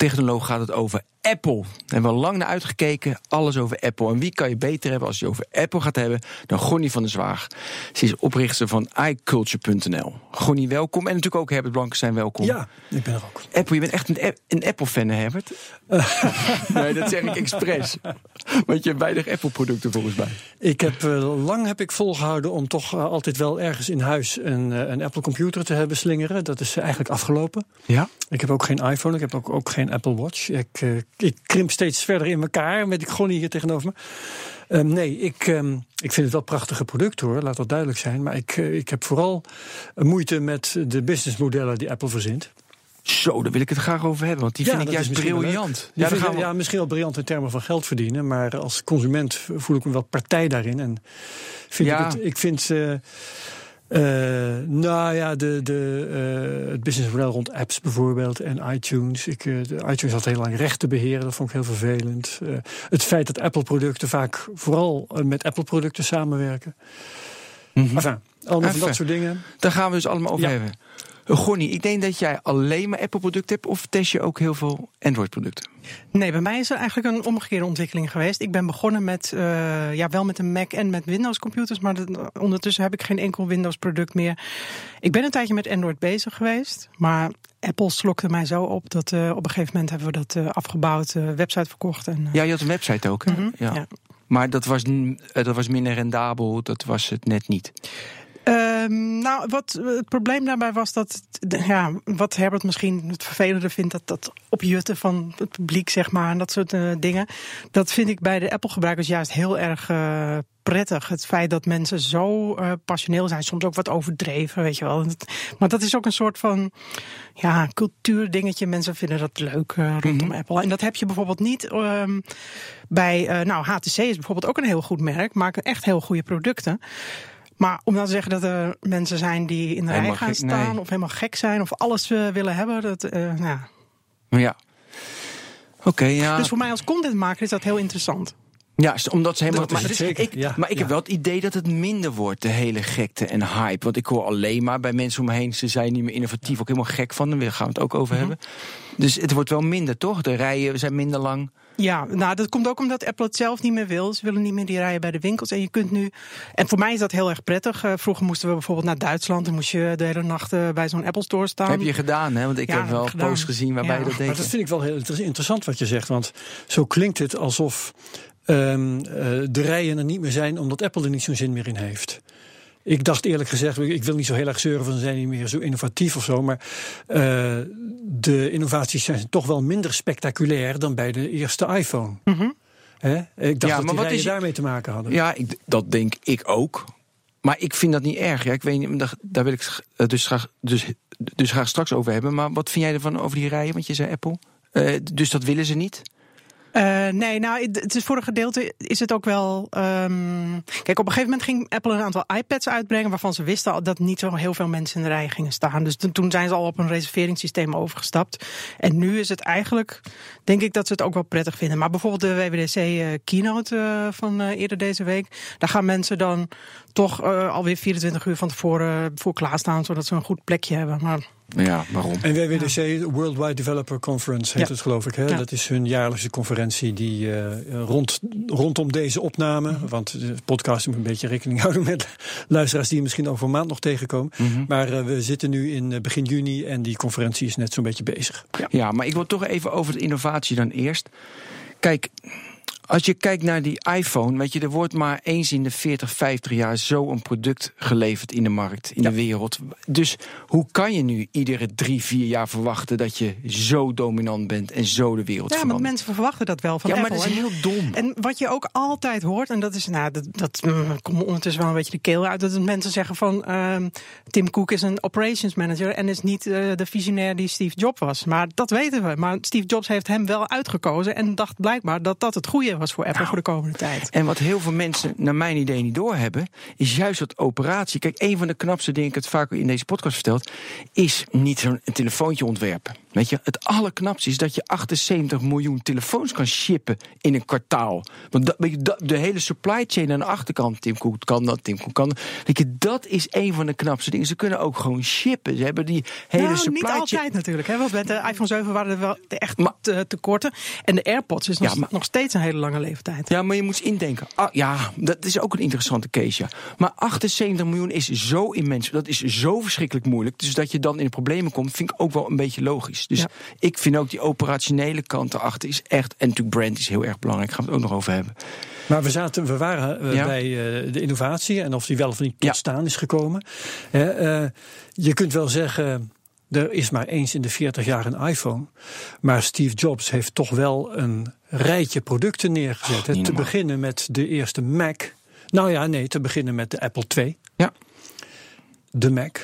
technoloog gaat het over Apple. Daar hebben we lang naar uitgekeken. Alles over Apple. En wie kan je beter hebben als je over Apple gaat hebben dan Gonnie van der Zwaag. Ze is oprichter van iCulture.nl. Gonnie, welkom. En natuurlijk ook Herbert Blankenstein, welkom. Ja, ik ben er ook. Apple, je bent echt een, een Apple-fan, Herbert? nee, dat zeg ik expres. Want je hebt weinig Apple-producten volgens mij. Ik heb, uh, lang heb ik volgehouden om toch uh, altijd wel ergens in huis een, uh, een Apple-computer te hebben slingeren. Dat is eigenlijk afgelopen. Ja? Ik heb ook geen iPhone, ik heb ook, ook geen Apple Watch. Ik, ik krimp steeds verder in elkaar met die Gonnie hier tegenover me. Um, nee, ik, um, ik vind het wel prachtige producten hoor, laat dat duidelijk zijn. Maar ik, ik heb vooral moeite met de businessmodellen die Apple verzint. Zo, daar wil ik het graag over hebben, want die ja, vind ik juist briljant. Ja, vind, we... ja, misschien wel briljant in termen van geld verdienen, maar als consument voel ik me wel partij daarin. En vind ja. ik, het, ik vind. Uh, uh, nou ja, de, de, uh, het businessmodel rond apps bijvoorbeeld en iTunes. Ik, uh, de iTunes had heel lang rechten beheren, dat vond ik heel vervelend. het feit dat Apple-producten vaak vooral met Apple-producten samenwerken. Mm -hmm. Enfin, allemaal van dat soort dingen. Daar gaan we dus allemaal over ja. hebben. Gonnie, ik denk dat jij alleen maar Apple-producten hebt of test je ook heel veel Android-producten? Nee, bij mij is er eigenlijk een omgekeerde ontwikkeling geweest. Ik ben begonnen met, uh, ja, wel met een Mac en met Windows-computers, maar de, ondertussen heb ik geen enkel Windows-product meer. Ik ben een tijdje met Android bezig geweest, maar Apple slokte mij zo op dat uh, op een gegeven moment hebben we dat uh, afgebouwd, website verkocht. En, ja, je had een website ook, hè? Mm -hmm, ja. ja. Maar dat was, dat was minder rendabel, dat was het net niet. Um, nou, wat het probleem daarbij was dat, ja, wat Herbert misschien het vervelende vindt, dat dat opjutten van het publiek, zeg maar, en dat soort uh, dingen. Dat vind ik bij de Apple-gebruikers juist heel erg uh, prettig. Het feit dat mensen zo uh, passioneel zijn, soms ook wat overdreven, weet je wel. Maar dat is ook een soort van ja, cultuurdingetje. Mensen vinden dat leuk uh, rondom mm -hmm. Apple. En dat heb je bijvoorbeeld niet um, bij, uh, nou, HTC is bijvoorbeeld ook een heel goed merk, maken echt heel goede producten. Maar om nou te zeggen dat er mensen zijn die in de helemaal rij gaan gek, staan, nee. of helemaal gek zijn, of alles uh, willen hebben, dat, uh, nou. Ja. Oké, okay, ja. Dus voor mij als contentmaker is dat heel interessant. Ja, omdat ze helemaal. Dat, maar, zeker, ik, ja, maar ik ja. heb wel het idee dat het minder wordt, de hele gekte en hype. Want ik hoor alleen maar bij mensen om me heen, ze zijn niet meer innovatief, ook helemaal gek van. Daar gaan we het ook over mm -hmm. hebben. Dus het wordt wel minder, toch? De rijen zijn minder lang. Ja, nou dat komt ook omdat Apple het zelf niet meer wil. Ze willen niet meer die rijen bij de winkels. En je kunt nu. En voor mij is dat heel erg prettig. Uh, vroeger moesten we bijvoorbeeld naar Duitsland. En moest je de hele nacht uh, bij zo'n Apple Store staan. Heb je gedaan, hè? Want ik ja, heb wel posts gezien waarbij ja. je dat deed. Maar dat vind ik wel heel interessant wat je zegt. Want zo klinkt het alsof um, uh, de rijen er niet meer zijn omdat Apple er niet zo'n zin meer in heeft. Ik dacht eerlijk gezegd, ik wil niet zo heel erg zeuren van ze zijn niet meer zo innovatief of zo, maar uh, de innovaties zijn toch wel minder spectaculair dan bij de eerste iPhone. Mm -hmm. He? Ik dacht ja, dat die wat is daarmee te maken hadden. Ja, ik, dat denk ik ook. Maar ik vind dat niet erg. Ja, ik weet niet, daar, daar wil ik dus graag, dus, dus graag straks over hebben. Maar wat vind jij ervan over die rijen? Want je zei Apple. Uh, dus dat willen ze niet? Uh, nee, nou, het is voor een gedeelte is het ook wel. Um, kijk, op een gegeven moment ging Apple een aantal iPads uitbrengen. waarvan ze wisten dat niet zo heel veel mensen in de rij gingen staan. Dus toen zijn ze al op een reserveringssysteem overgestapt. En nu is het eigenlijk. denk ik dat ze het ook wel prettig vinden. Maar bijvoorbeeld de WWDC uh, keynote uh, van eerder deze week. daar gaan mensen dan toch alweer 24 uur van tevoren voor klaarstaan. zodat ze een goed plekje hebben. Maar. Ja, waarom? En WWDC. Worldwide Developer Conference, heet ja. het geloof ik. Hè? Ja. Dat is hun jaarlijkse conferentie die uh, rond, rondom deze opname... Mm -hmm. want de podcast moet een beetje rekening houden met luisteraars... die je misschien over een maand nog tegenkomen. Mm -hmm. Maar uh, we zitten nu in begin juni en die conferentie is net zo'n beetje bezig. Ja. ja, maar ik wil toch even over de innovatie dan eerst. Kijk, als je kijkt naar die iPhone, weet je, er wordt maar eens in de 40, 50 jaar zo'n product geleverd in de markt, in de wereld. Dus hoe kan je nu iedere drie, vier jaar verwachten dat je zo dominant bent en zo de wereld Ja, verandert? want mensen verwachten dat wel van ja, maar Apple. dat is heel dom. En wat je ook altijd hoort, en dat is, nou, dat, dat mm, komt ondertussen wel een beetje de keel uit, dat mensen zeggen van ehm, Tim Cook is een operations manager en is niet eh, de visionair die Steve Jobs was. Maar dat weten we. Maar Steve Jobs heeft hem wel uitgekozen en dacht blijkbaar dat dat het goede was voor Apple voor de komende tijd. En wat heel veel mensen, naar mijn idee, niet doorhebben, is juist dat operatie. Kijk, een van de knapste dingen, ik het vaak in deze podcast verteld, is niet zo'n telefoontje ontwerpen. Weet je, het allerknapste is dat je 78 miljoen telefoons kan shippen in een kwartaal. Want dat, weet je, dat- de hele supply chain aan de achterkant, Tim Cook kan dat, Tim Cook kan dat. Weet je, dat is een van de knapste dingen. Ze kunnen ook gewoon shippen. Ze hebben die hele nou, supply niet chain. altijd natuurlijk. Hè? Want met de iPhone 7 waren er wel echt Maar- tekorten. En de AirPods is nog, Ja, maar- nog steeds een hele lange leeftijd. Ja, maar je moet eens indenken. Ah, ja, dat is ook een interessante case. Ja. Maar 78 miljoen is zo immens. Dat is zo verschrikkelijk moeilijk. Dus dat je dan in de problemen komt, vind ik ook wel een beetje logisch. Dus Ja. ik vind ook die operationele kant erachter is echt. En natuurlijk brand is heel erg belangrijk. Gaan we het ook nog over hebben. Maar we, zaten, we waren eh, Ja. bij eh, de innovatie en of die wel of niet tot Ja. staan is gekomen. Hè, eh, je kunt wel zeggen, er is maar eens in de 40 jaar een iPhone. Maar Steve Jobs heeft toch wel een rijtje producten neergezet. te beginnen met de eerste Mac. Nou ja, nee, te beginnen met de Apple II. Ja. De Mac.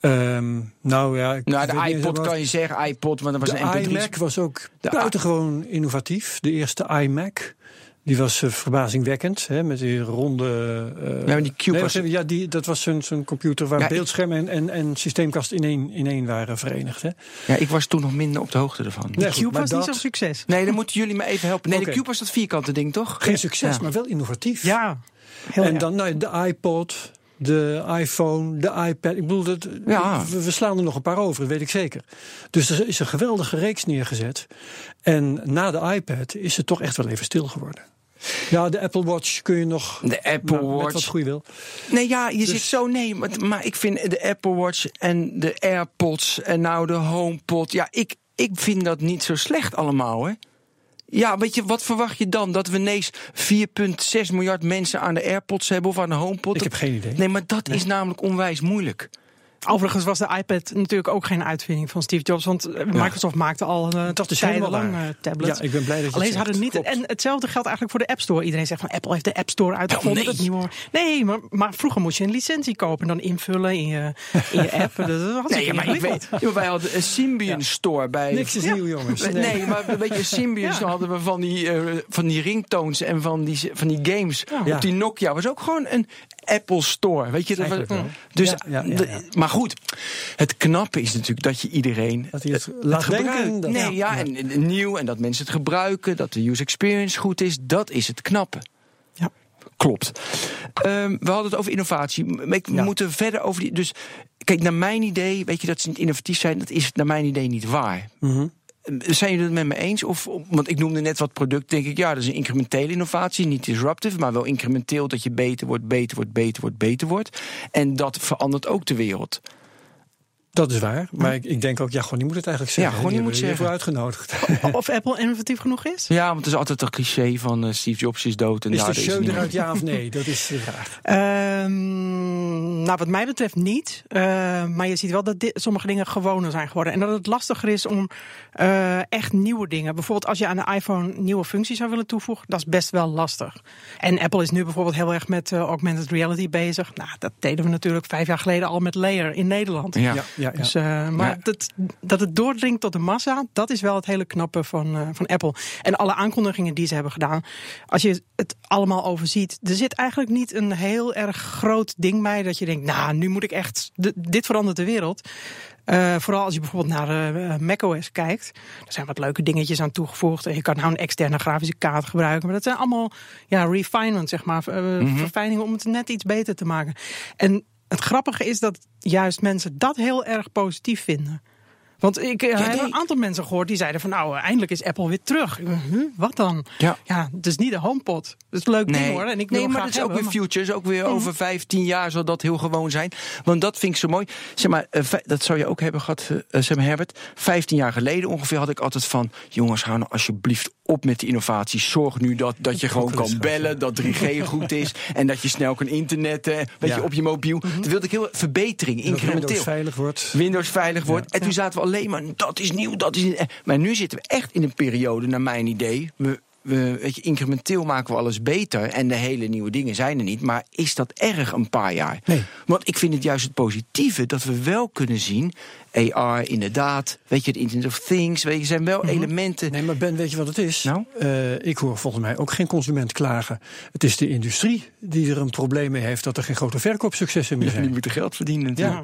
Ehm, nou ja, ik Nou, de iPod kan je zeggen, iPod, maar dat was de een MP3. iMac was ook De buitengewoon innovatief. De eerste iMac. Die was eh, verbazingwekkend, hè, met die ronde... eh, Ja, maar die Cube nee, was- ja, die, dat was zo'n zo'n computer waar Ja, ik- beeldscherm en, en, en systeemkast in één, in één waren verenigd. Hè. Ja, ik was toen nog minder op de hoogte ervan. Nee, De Cube maar was niet zo'n succes. Nee, dan moeten jullie me even helpen. Nee, de Cube was dat vierkante ding, toch? Geen succes, Ja. maar wel innovatief. Ja, heel en dan nou, de iPod, de iPhone, de iPad. Ik bedoel, dat, Ja. we, we slaan er nog een paar over, dat weet ik zeker. Dus er is een geweldige reeks neergezet. En na de iPad is het toch echt wel even stil geworden. Ja, de Apple Watch kun je nog... De Apple nou, Met Watch. wat goede wil. Nee, ja, je Dus- zit zo. Nee, maar, maar ik vind de Apple Watch en de AirPods en nou de HomePod. Ja, ik, ik vind dat niet zo slecht allemaal, hè. Ja, weet je, wat verwacht je dan? Dat we ineens 4,6 miljard mensen aan de AirPods hebben of aan de HomePod? Ik heb geen idee. Nee, maar dat is namelijk onwijs moeilijk. Overigens was de iPad natuurlijk ook geen uitvinding van Steve Jobs. Want eh, Microsoft maakte al uh, Dat is tijdenlang eh, tablets. Ja, ik ben blij dat je Alleen ze hadden niet. Klopt. En hetzelfde geldt eigenlijk voor de App Store. Iedereen zegt van Apple heeft de App Store uitgevonden. Oh, nee. dat. Nee, maar, maar vroeger moest je een licentie kopen en dan invullen in je, in je app. Dat Nee, maar ik weet, wij hadden een Symbian store bij. Niks is nieuw, jongens. Nee, maar weet je, Symbian hadden we van die, eh, van die ringtones en van die, van die games. Op die Nokia was ook gewoon een Apple Store. Weet je, dat was, Eigenlijk wel. dus, Ja, maar goed, het knappe is natuurlijk dat je iedereen Dat hij het laat denken, dat- nee, ja. en, en nieuw en dat mensen het gebruiken, dat de user experience goed is, dat is het knappe. Ja. Klopt. Ehm, we hadden het over innovatie. We moeten verder over die. Dus kijk, naar mijn idee, weet je dat ze niet innovatief zijn, dat is naar mijn idee niet waar. Mhm. Zijn jullie het met me eens? Of, want ik noemde net wat product, denk ik, ja, dat is een incrementele innovatie, niet disruptive, maar wel incrementeel dat je beter wordt, beter wordt, beter wordt, beter wordt. En dat verandert ook de wereld. Dat is waar. Maar ik, ik denk ook, ja, gewoon, die moet het eigenlijk Ja, zeggen. gewoon die moet hiervoor zeggen. uitgenodigd. Of Apple innovatief genoeg is? Ja, want het is altijd dat cliché van eh, Steve Jobs is dood en Is daar de is show eruit, ja of nee? Dat is de vraag. Ehm, nou, wat mij betreft niet. Eh, maar je ziet wel dat sommige dingen gewoner zijn geworden. En dat het lastiger is om eh, echt nieuwe dingen. Bijvoorbeeld als je aan de iPhone nieuwe functies zou willen toevoegen. Dat is best wel lastig. En Apple is nu bijvoorbeeld heel erg met eh, augmented reality bezig. Nou, dat deden we natuurlijk vijf jaar geleden al met Layer in Nederland. Ja. Ja, ja. Dus, eh, maar Ja. dat, dat het doordringt tot de massa, dat is wel het hele knappe van, eh, van Apple. En alle aankondigingen die ze hebben gedaan, als je het allemaal overziet, er zit eigenlijk niet een heel erg groot ding bij dat je denkt, nou, nu moet ik echt, dit verandert de wereld. Eh, vooral als je bijvoorbeeld naar macOS kijkt. Er zijn wat leuke dingetjes aan toegevoegd. En je kan nou een externe grafische kaart gebruiken. Maar dat zijn allemaal ja, refinement, zeg maar. eh, Verfijningen om het net iets beter te maken. En het grappige is dat juist mensen dat heel erg positief vinden. Want ik eh, heb nee. een aantal mensen gehoord die zeiden van nou, eindelijk is Apple weer terug. Wat dan? Ja. Ja, het is niet de HomePod. Dat is een leuk ding hoor. En ik wil nee, maar dat is ook weer hebben, future. Is ook weer over 15 jaar zal dat heel gewoon zijn. Want dat vind ik zo mooi. Zeg maar, eh, dat zou je ook hebben gehad, eh, zeg maar Herbert. 15 jaar geleden ongeveer had ik altijd van... jongens, hou nou alsjeblieft op met die innovaties. Zorg nu dat, dat je gewoon kan bellen, dat 3G goed is en dat je snel kan internetten, weet je, op je mobiel. Mm wilde ik heel verbetering, incrementeel. Windows veilig wordt. Windows veilig wordt. En toen zaten we alleen maar, dat is nieuw, dat is... Maar nu zitten we echt in een periode, naar mijn idee... We, we, weet je, incrementeel maken we alles beter en de hele nieuwe dingen zijn er niet. Maar is dat erg een paar jaar? Nee. Want ik vind het juist het positieve dat we wel kunnen zien. AR, inderdaad. Weet je, het Internet of Things. Weet je, zijn wel mhm. elementen. Nee, maar Ben, weet je wat het is? Nou? Uh, ik hoor volgens mij ook geen consument klagen. Het is de industrie die er een probleem mee heeft dat er geen grote verkoopsuccessen meer zijn. die moeten geld verdienen. Ja.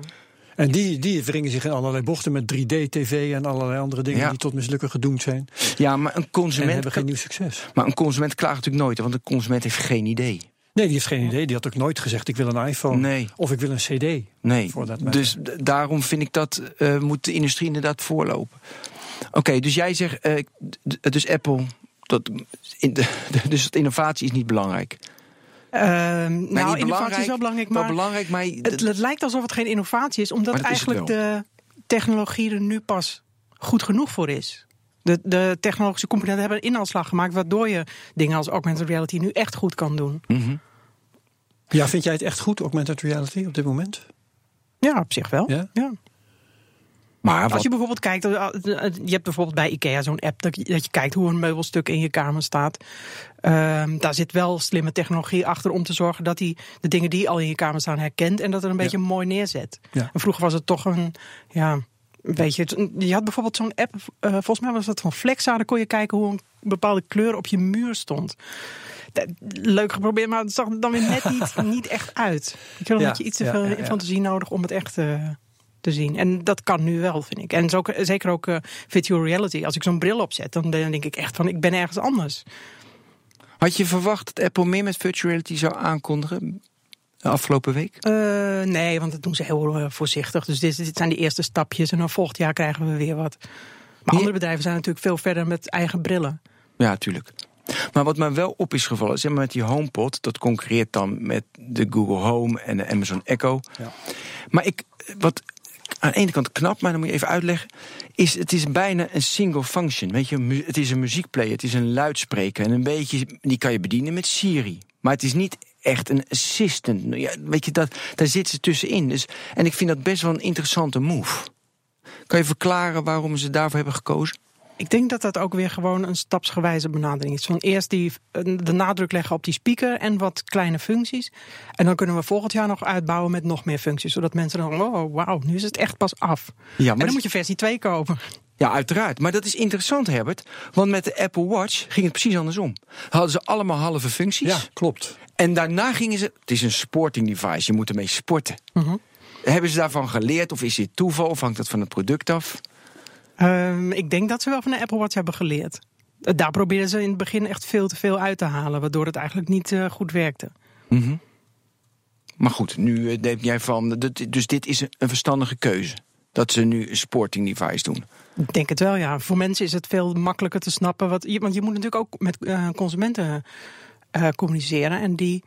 En die, die wringen zich in allerlei bochten met 3D-tv en allerlei andere dingen die tot mislukken gedoemd zijn. Ja, maar een consument. En hebben geen nieuw succes. Maar een consument klaagt natuurlijk nooit, want een consument heeft geen idee. Nee, die heeft geen idee. Die had ook nooit gezegd: ik wil een iPhone. Nee. Of ik wil een CD. Nee. dus daarom vind ik dat uh, moet de industrie inderdaad voorlopen. Oké, dus jij zegt, uh, dus Apple, dat, in de, dus innovatie is niet belangrijk. Uh, nou, innovatie is wel belangrijk, maar, belangrijk, maar het, het, lijkt alsof het geen innovatie is, omdat eigenlijk de technologie er nu pas goed genoeg voor is. De, de technologische componenten hebben een inhaalslag gemaakt, waardoor je dingen als augmented reality nu echt goed kan doen. Mm Ja, vind jij het echt goed, augmented reality, op dit moment? Ja, op zich wel. Ja. ja. Maar als je bijvoorbeeld kijkt, eh, eh, je hebt bijvoorbeeld bij IKEA zo'n app dat je, dat je kijkt hoe een meubelstuk in je kamer staat. Ehm, daar zit wel slimme technologie achter om te zorgen dat hij de dingen die al in je kamer staan herkent en dat er een beetje mooi neerzet. Ja. En vroeger was het toch een, ja, weet je, je had bijvoorbeeld zo'n app, uh, volgens mij was dat van Flexa, daar kon je kijken hoe een bepaalde kleur op je muur stond. Leuk geprobeerd, maar het zag er dan weer net niet, niet echt uit. Ik heb een je iets te veel fantasie nodig om het echt uh, te zien. En dat kan nu wel, vind ik. En zo, zeker ook uh, virtual reality. Als ik zo'n bril opzet, dan denk ik echt van ik ben ergens anders. Had je verwacht dat Apple meer met virtual reality zou aankondigen? De afgelopen week? Uh, nee, want dat doen ze heel uh, voorzichtig. Dus dit, dit, zijn de eerste stapjes. En dan volgend jaar krijgen we weer wat. Maar andere bedrijven zijn natuurlijk veel verder met eigen brillen. Ja, natuurlijk. Maar wat mij wel op is gevallen, zeg maar met die HomePod, dat concurreert dan met de Google Home en de Amazon Echo. Ja. Maar ik, wat aan de ene kant knap, maar dan moet je even uitleggen. Is, het is bijna een single function. Weet je, het is een muziekplayer, het is een luidspreker. En een beetje, die kan je bedienen met Siri. Maar het is niet echt een assistant. Ja, weet je, dat, daar zit ze tussenin. Dus, en ik vind dat best wel een interessante move. Kan je verklaren waarom ze daarvoor hebben gekozen? Ik denk dat dat ook weer gewoon een stapsgewijze benadering is. Van eerst die, de nadruk leggen op die speaker en wat kleine functies. En dan kunnen we volgend jaar nog uitbouwen met nog meer functies. Zodat mensen dan, oh wauw, nu is het echt pas af. Ja, maar en dan moet je versie 2 kopen. Ja, uiteraard. Maar dat is interessant, Herbert. Want met de Apple Watch ging het precies andersom. Hadden ze allemaal halve functies. Ja, klopt. En daarna gingen ze. Het is een sporting device, je moet ermee sporten. Mhm. Hebben ze daarvan geleerd of is dit toeval of hangt dat van het product af? Um, ik denk dat ze wel van de Apple Watch hebben geleerd. Daar probeerden ze in het begin echt veel te veel uit te halen, waardoor het eigenlijk niet uh, goed werkte. Mm Maar goed, nu denk jij van. Dus dit is een verstandige keuze. Dat ze nu een sporting device doen. Ik denk het wel, ja. Voor mensen is het veel makkelijker te snappen. Wat, want je moet natuurlijk ook met uh, consumenten communiceren. En die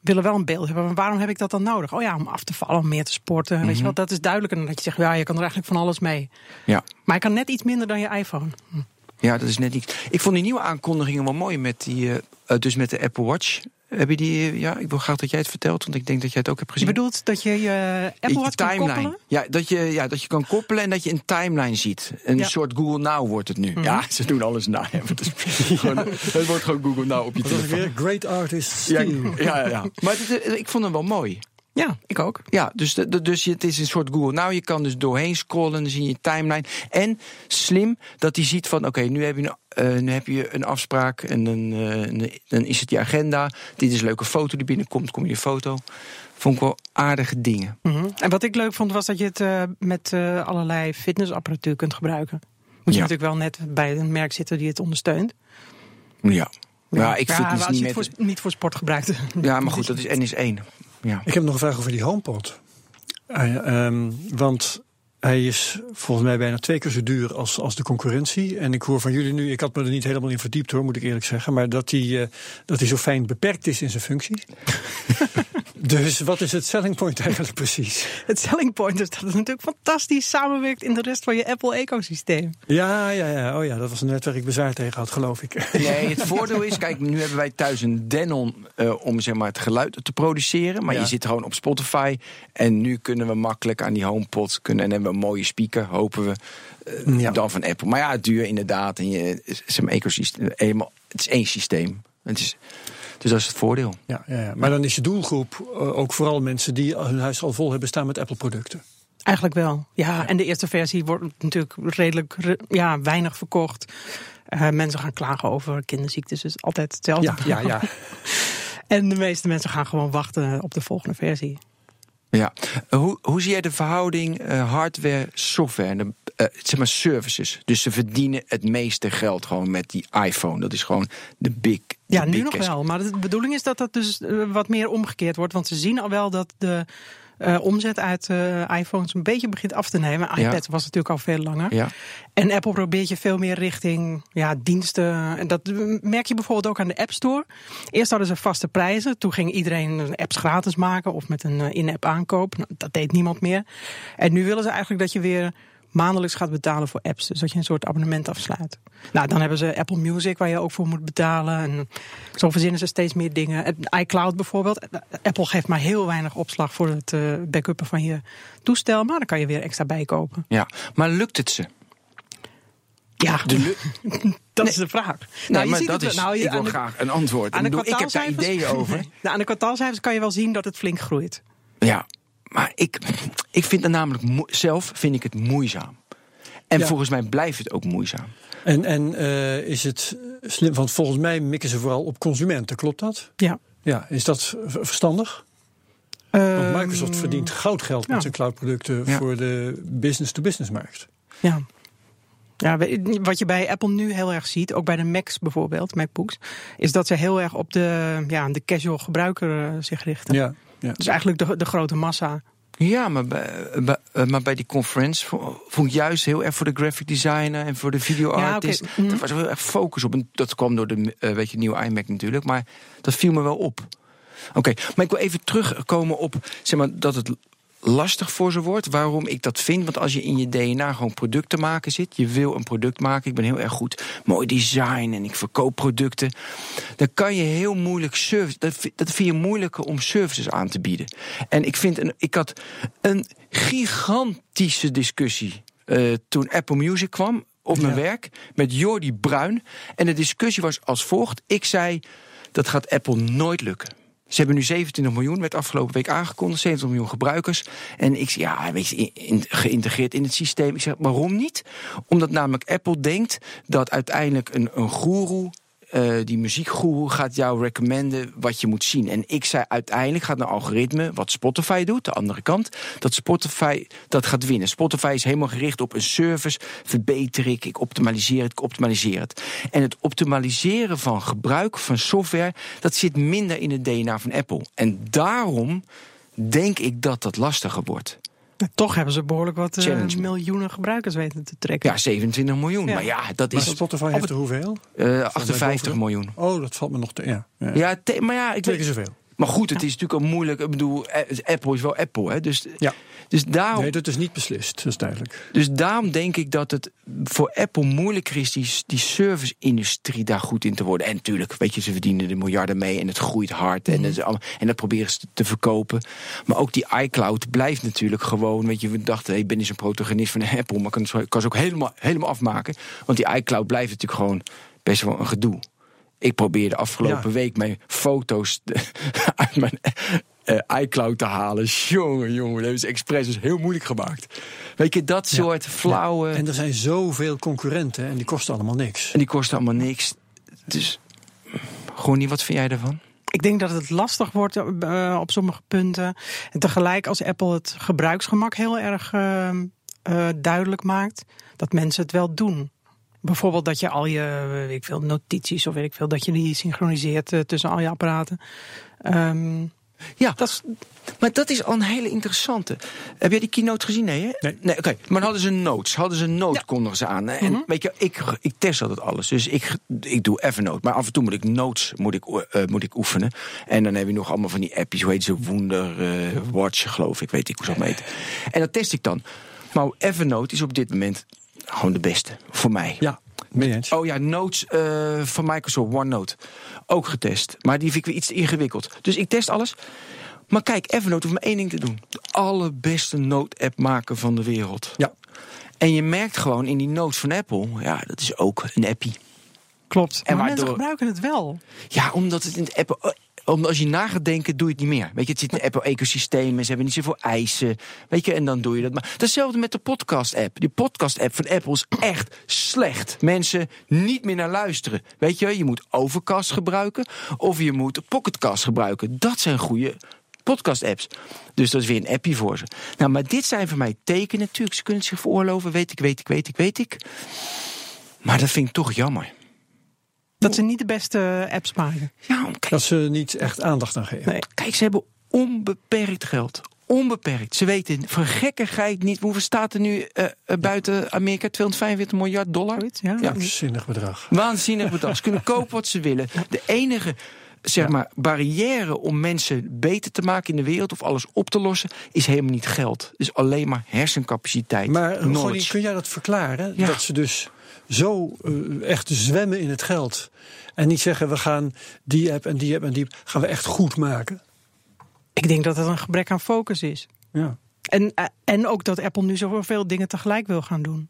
willen wel een beeld hebben. Maar waarom heb ik dat dan nodig? Oh ja, om af te vallen, om meer te sporten. Weet je mhm. wel, dat is duidelijker dan dat je zegt, ja, je kan er eigenlijk van alles mee. Ja. Maar je kan net iets minder dan je iPhone. Hm. Ja, dat is net iets. Ik vond die nieuwe aankondigingen wel mooi met die, uh, dus met de Apple Watch. Heb je die? Ja, ik wil graag dat jij het vertelt, want ik denk dat jij het ook hebt gezien. Je bedoelt dat je je Apple Watch timeline. kan koppelen? Ja dat, je, ja, dat je kan koppelen en dat je een timeline ziet. Een soort Google Now wordt het nu. Mhm. Ja, ze doen alles na. Het, het wordt gewoon Google Now op je telefoon. Great artist. Ja, ja, ja. Maar het, ik vond hem wel mooi. Ja, ik ook. Ja, dus, de, dus het is een soort Google. Nou, je kan dus doorheen scrollen, dan zie je je timeline. En slim dat hij ziet van, oké, nu, heb je een, uh, nu heb je een afspraak en dan, uh, dan is het je agenda. Dit is een leuke foto die binnenkomt, kom je foto. Vond ik wel aardige dingen. Mm -hmm. En wat ik leuk vond, was dat je het uh, met allerlei fitnessapparatuur kunt gebruiken. Moet je ja. natuurlijk wel net bij een merk zitten die het ondersteunt. Ja. Ja, ik ja, als niet, je het voor, niet voor sport gebruikt. Ja, maar goed, dat is NS1. Ja. Ik heb nog een vraag over die HomePod. Uh, um, want hij is volgens mij bijna twee keer zo duur als, als de concurrentie. En ik hoor van jullie nu, ik had me er niet helemaal in verdiept hoor, moet ik eerlijk zeggen. Maar dat hij, uh, dat hij zo fijn beperkt is in zijn functie. Dus wat is het selling point eigenlijk precies? Het selling point is dat het natuurlijk fantastisch samenwerkt in de rest van je Apple-ecosysteem. Ja, ja, ja. Oh ja, dat was een net waar ik bezwaar tegen had, geloof ik. Nee, het voordeel is, kijk, nu hebben wij thuis een Denon uh, om zeg maar, het geluid te produceren. Maar je zit gewoon op Spotify. En nu kunnen we makkelijk aan die HomePod kunnen. En hebben we een mooie speaker, hopen we. Uh, ja. Dan van Apple. Maar ja, het duur inderdaad. En je, maar, ecosysteem, eenmaal, het is één systeem. Het is, dus dat is het voordeel. Ja, ja, ja. Maar dan is je doelgroep uh, ook vooral mensen die hun huis al vol hebben staan met Apple-producten. Eigenlijk wel. Ja, en de eerste versie wordt natuurlijk redelijk ja, weinig verkocht. Uh, mensen gaan klagen over kinderziektes, dus altijd hetzelfde. Ja, ja, ja. en de meeste mensen gaan gewoon wachten op de volgende versie. Ja, hoe, hoe zie jij de verhouding uh, hardware-software en de uh, zeg maar services? Dus ze verdienen het meeste geld gewoon met die iPhone. Dat is gewoon de big. Ja, nu nog wel. Maar de bedoeling is dat dat dus wat meer omgekeerd wordt. Want ze zien al wel dat de uh, omzet uit uh, iPhones een beetje begint af te nemen. iPad was natuurlijk al veel langer. Ja. En Apple probeert je veel meer richting ja, diensten. En dat merk je bijvoorbeeld ook aan de App Store. Eerst hadden ze vaste prijzen. Toen ging iedereen apps gratis maken of met een in-app aankoop. Nou, dat deed niemand meer. En nu willen ze eigenlijk dat je weer maandelijks gaat betalen voor apps. Dus dat je een soort abonnement afsluit. Nou, dan hebben ze Apple Music waar je ook voor moet betalen. En zo verzinnen ze steeds meer dingen. iCloud bijvoorbeeld. Apple geeft maar heel weinig opslag voor het uh, backuppen van je toestel. Maar dan kan je weer extra bijkopen. Ja, maar lukt het ze? Ja, dat is de vraag. Nou, je ziet dat het, is, nou, je, ik wil graag een antwoord. Aan de ik heb daar ideeën over. nou, aan de kwartaalcijfers kan je wel zien dat het flink groeit. Ja, maar ik, ik vind het namelijk zelf vind ik het moeizaam. En volgens mij blijft het ook moeizaam. En, en uh, is het slim? Want volgens mij mikken ze vooral op consumenten, klopt dat? Ja. Ja, is dat verstandig? Uh, Want Microsoft verdient goudgeld met zijn cloudproducten ja. voor de business-to-business markt. Ja. Ja, wat je bij Apple nu heel erg ziet, ook bij de Macs bijvoorbeeld, MacBooks, is dat ze heel erg op de, ja, de casual gebruiker uh, zich richten. Ja. Ja. Dus eigenlijk de, de grote massa. Ja, maar bij, bij, maar bij die conference vond ik juist heel erg voor de graphic designer en voor de video artist. Ja, okay. mm. Er was heel erg focus op. En dat kwam door de uh, weet je, nieuwe iMac natuurlijk. Maar dat viel me wel op. Oké, okay, maar ik wil even terugkomen op zeg maar, dat het lastig voor ze wordt. Waarom ik dat vind? Want als je in je DNA gewoon producten maken zit, je wil een product maken. Ik ben heel erg goed, mooi design en ik verkoop producten. Dan kan je heel moeilijk service. Dat, dat vind je moeilijker om services aan te bieden. En ik vind, een, ik had een gigantische discussie uh, toen Apple Music kwam op mijn ja. werk met Jordi Bruin. En de discussie was als volgt. Ik zei, dat gaat Apple nooit lukken. Ze hebben nu 27 miljoen, werd afgelopen week aangekondigd, 70 miljoen gebruikers. En ik ja, weet je, geïntegreerd in het systeem. Ik zeg, waarom niet? Omdat namelijk Apple denkt dat uiteindelijk een, een goeroe uh, die muziekgoeroe gaat jou recommenden wat je moet zien. En ik zei uiteindelijk gaat een algoritme, wat Spotify doet, de andere kant, dat Spotify dat gaat winnen. Spotify is helemaal gericht op een service, verbeter ik, ik optimaliseer het, ik optimaliseer het. En het optimaliseren van gebruik van software, dat zit minder in het DNA van Apple. En daarom denk ik dat dat lastiger wordt. Toch hebben ze behoorlijk wat uh, miljoenen gebruikers weten te trekken. Ja, 27 miljoen. Ja. Maar ja, dat maar is. Spotify heeft er hoeveel? Uh, 58 miljoen. Oh, dat valt me nog te. Ja, ja. ja te, maar ja, ik Twee keer zoveel. Maar goed, het is natuurlijk ook moeilijk. Ik bedoel, Apple is wel Apple. Hè? Dus, ja. dus daarom, nee, dat is niet beslist, dat is duidelijk. Dus daarom denk ik dat het voor Apple moeilijker is die, die service-industrie daar goed in te worden. En natuurlijk, weet je, ze verdienen er miljarden mee en het groeit hard. Mm. En, dat allemaal, en dat proberen ze te verkopen. Maar ook die iCloud blijft natuurlijk gewoon. Weet je, we dachten, hey, ik ben eens een protagonist van Apple, maar kan, kan ze ook helemaal, helemaal afmaken. Want die iCloud blijft natuurlijk gewoon best wel een gedoe. Ik probeerde afgelopen ja. week mijn foto's uit mijn uh, iCloud te halen. Jongen, jongen, dat expres dus heel moeilijk gemaakt. Weet je, dat soort ja. flauwe... Ja. En er zijn zoveel concurrenten en die kosten allemaal niks. En die kosten allemaal niks. Dus, gewoon niet, wat vind jij daarvan? Ik denk dat het lastig wordt uh, op sommige punten. En tegelijk als Apple het gebruiksgemak heel erg uh, duidelijk maakt... dat mensen het wel doen. Bijvoorbeeld dat je al je ik veel, notities of weet ik veel, dat je die synchroniseert uh, tussen al je apparaten. Um, Ja, dat is, maar dat is al een hele interessante. Heb jij die keynote gezien? Nee, hè? Nee. nee Oké, maar hadden ze notes. Hadden ze note, kondigen ze aan. En Mhm. weet je, ik, ik test altijd alles. Dus ik, ik doe Evernote. Maar af en toe moet ik notes moet ik, eh, moet ik oefenen. En dan heb je nog allemaal van die appjes. Hoe heet ze? Wonder eh, Watch, geloof ik. Weet ik hoe ze dat meten. En dat test ik dan. Maar Evernote is op dit moment gewoon de beste. Voor mij. Ja, mee eens. Oh ja, Notes eh, van Microsoft, OneNote. Ook getest. Maar die vind ik weer iets te ingewikkeld. Dus ik test alles. Maar kijk, Evernote hoeft maar één ding te doen. De allerbeste note-app maken van de wereld. Ja. En je merkt gewoon in die notes van Apple... ja, dat is ook een appie. Klopt. En maar mensen gebruiken het wel. Ja, omdat het in het Apple... omdat als je na gaat denken, doe je het niet meer. Weet je, het zit in het Apple-ecosysteem en ze hebben niet zoveel eisen. Weet je, en dan doe je dat. Maar hetzelfde met de podcast-app. Die podcast-app van Apple is echt slecht. Mensen niet meer naar luisteren. Weet je, je moet Overcast gebruiken of je moet Pocketcast gebruiken. Dat zijn goede podcast-apps. Dus dat is weer een appie voor ze. Nou, maar dit zijn voor mij tekenen. Natuurlijk, ze kunnen het zich veroorloven. Weet ik, weet ik, weet ik, weet ik. Maar dat vind ik toch jammer. Dat ze niet de beste apps maken. Ja, kijk, Dat ze niet echt aandacht aan geven. Nee. Kijk, ze hebben onbeperkt geld. Onbeperkt. Ze weten voor gekkigheid niet. Hoeveel staat er nu eh, eh, buiten Amerika? 245 miljard dollar? Ja. Ja. Zinnig bedrag. Waanzinnig bedrag. Ze kunnen kopen wat ze willen. De enige zeg maar, barrière om mensen beter te maken in de wereld of alles op te lossen, is helemaal niet geld. Het is alleen maar hersencapaciteit. Maar Ronnie, knowledge. kun jij dat verklaren? Ja. Dat ze dus zo eh, echt zwemmen in het geld. En niet zeggen, we gaan die app en die app en die app gaan we echt goed maken. Ik denk dat het een gebrek aan focus is. Ja. En, eh, en ook dat Apple nu zoveel dingen tegelijk wil gaan doen.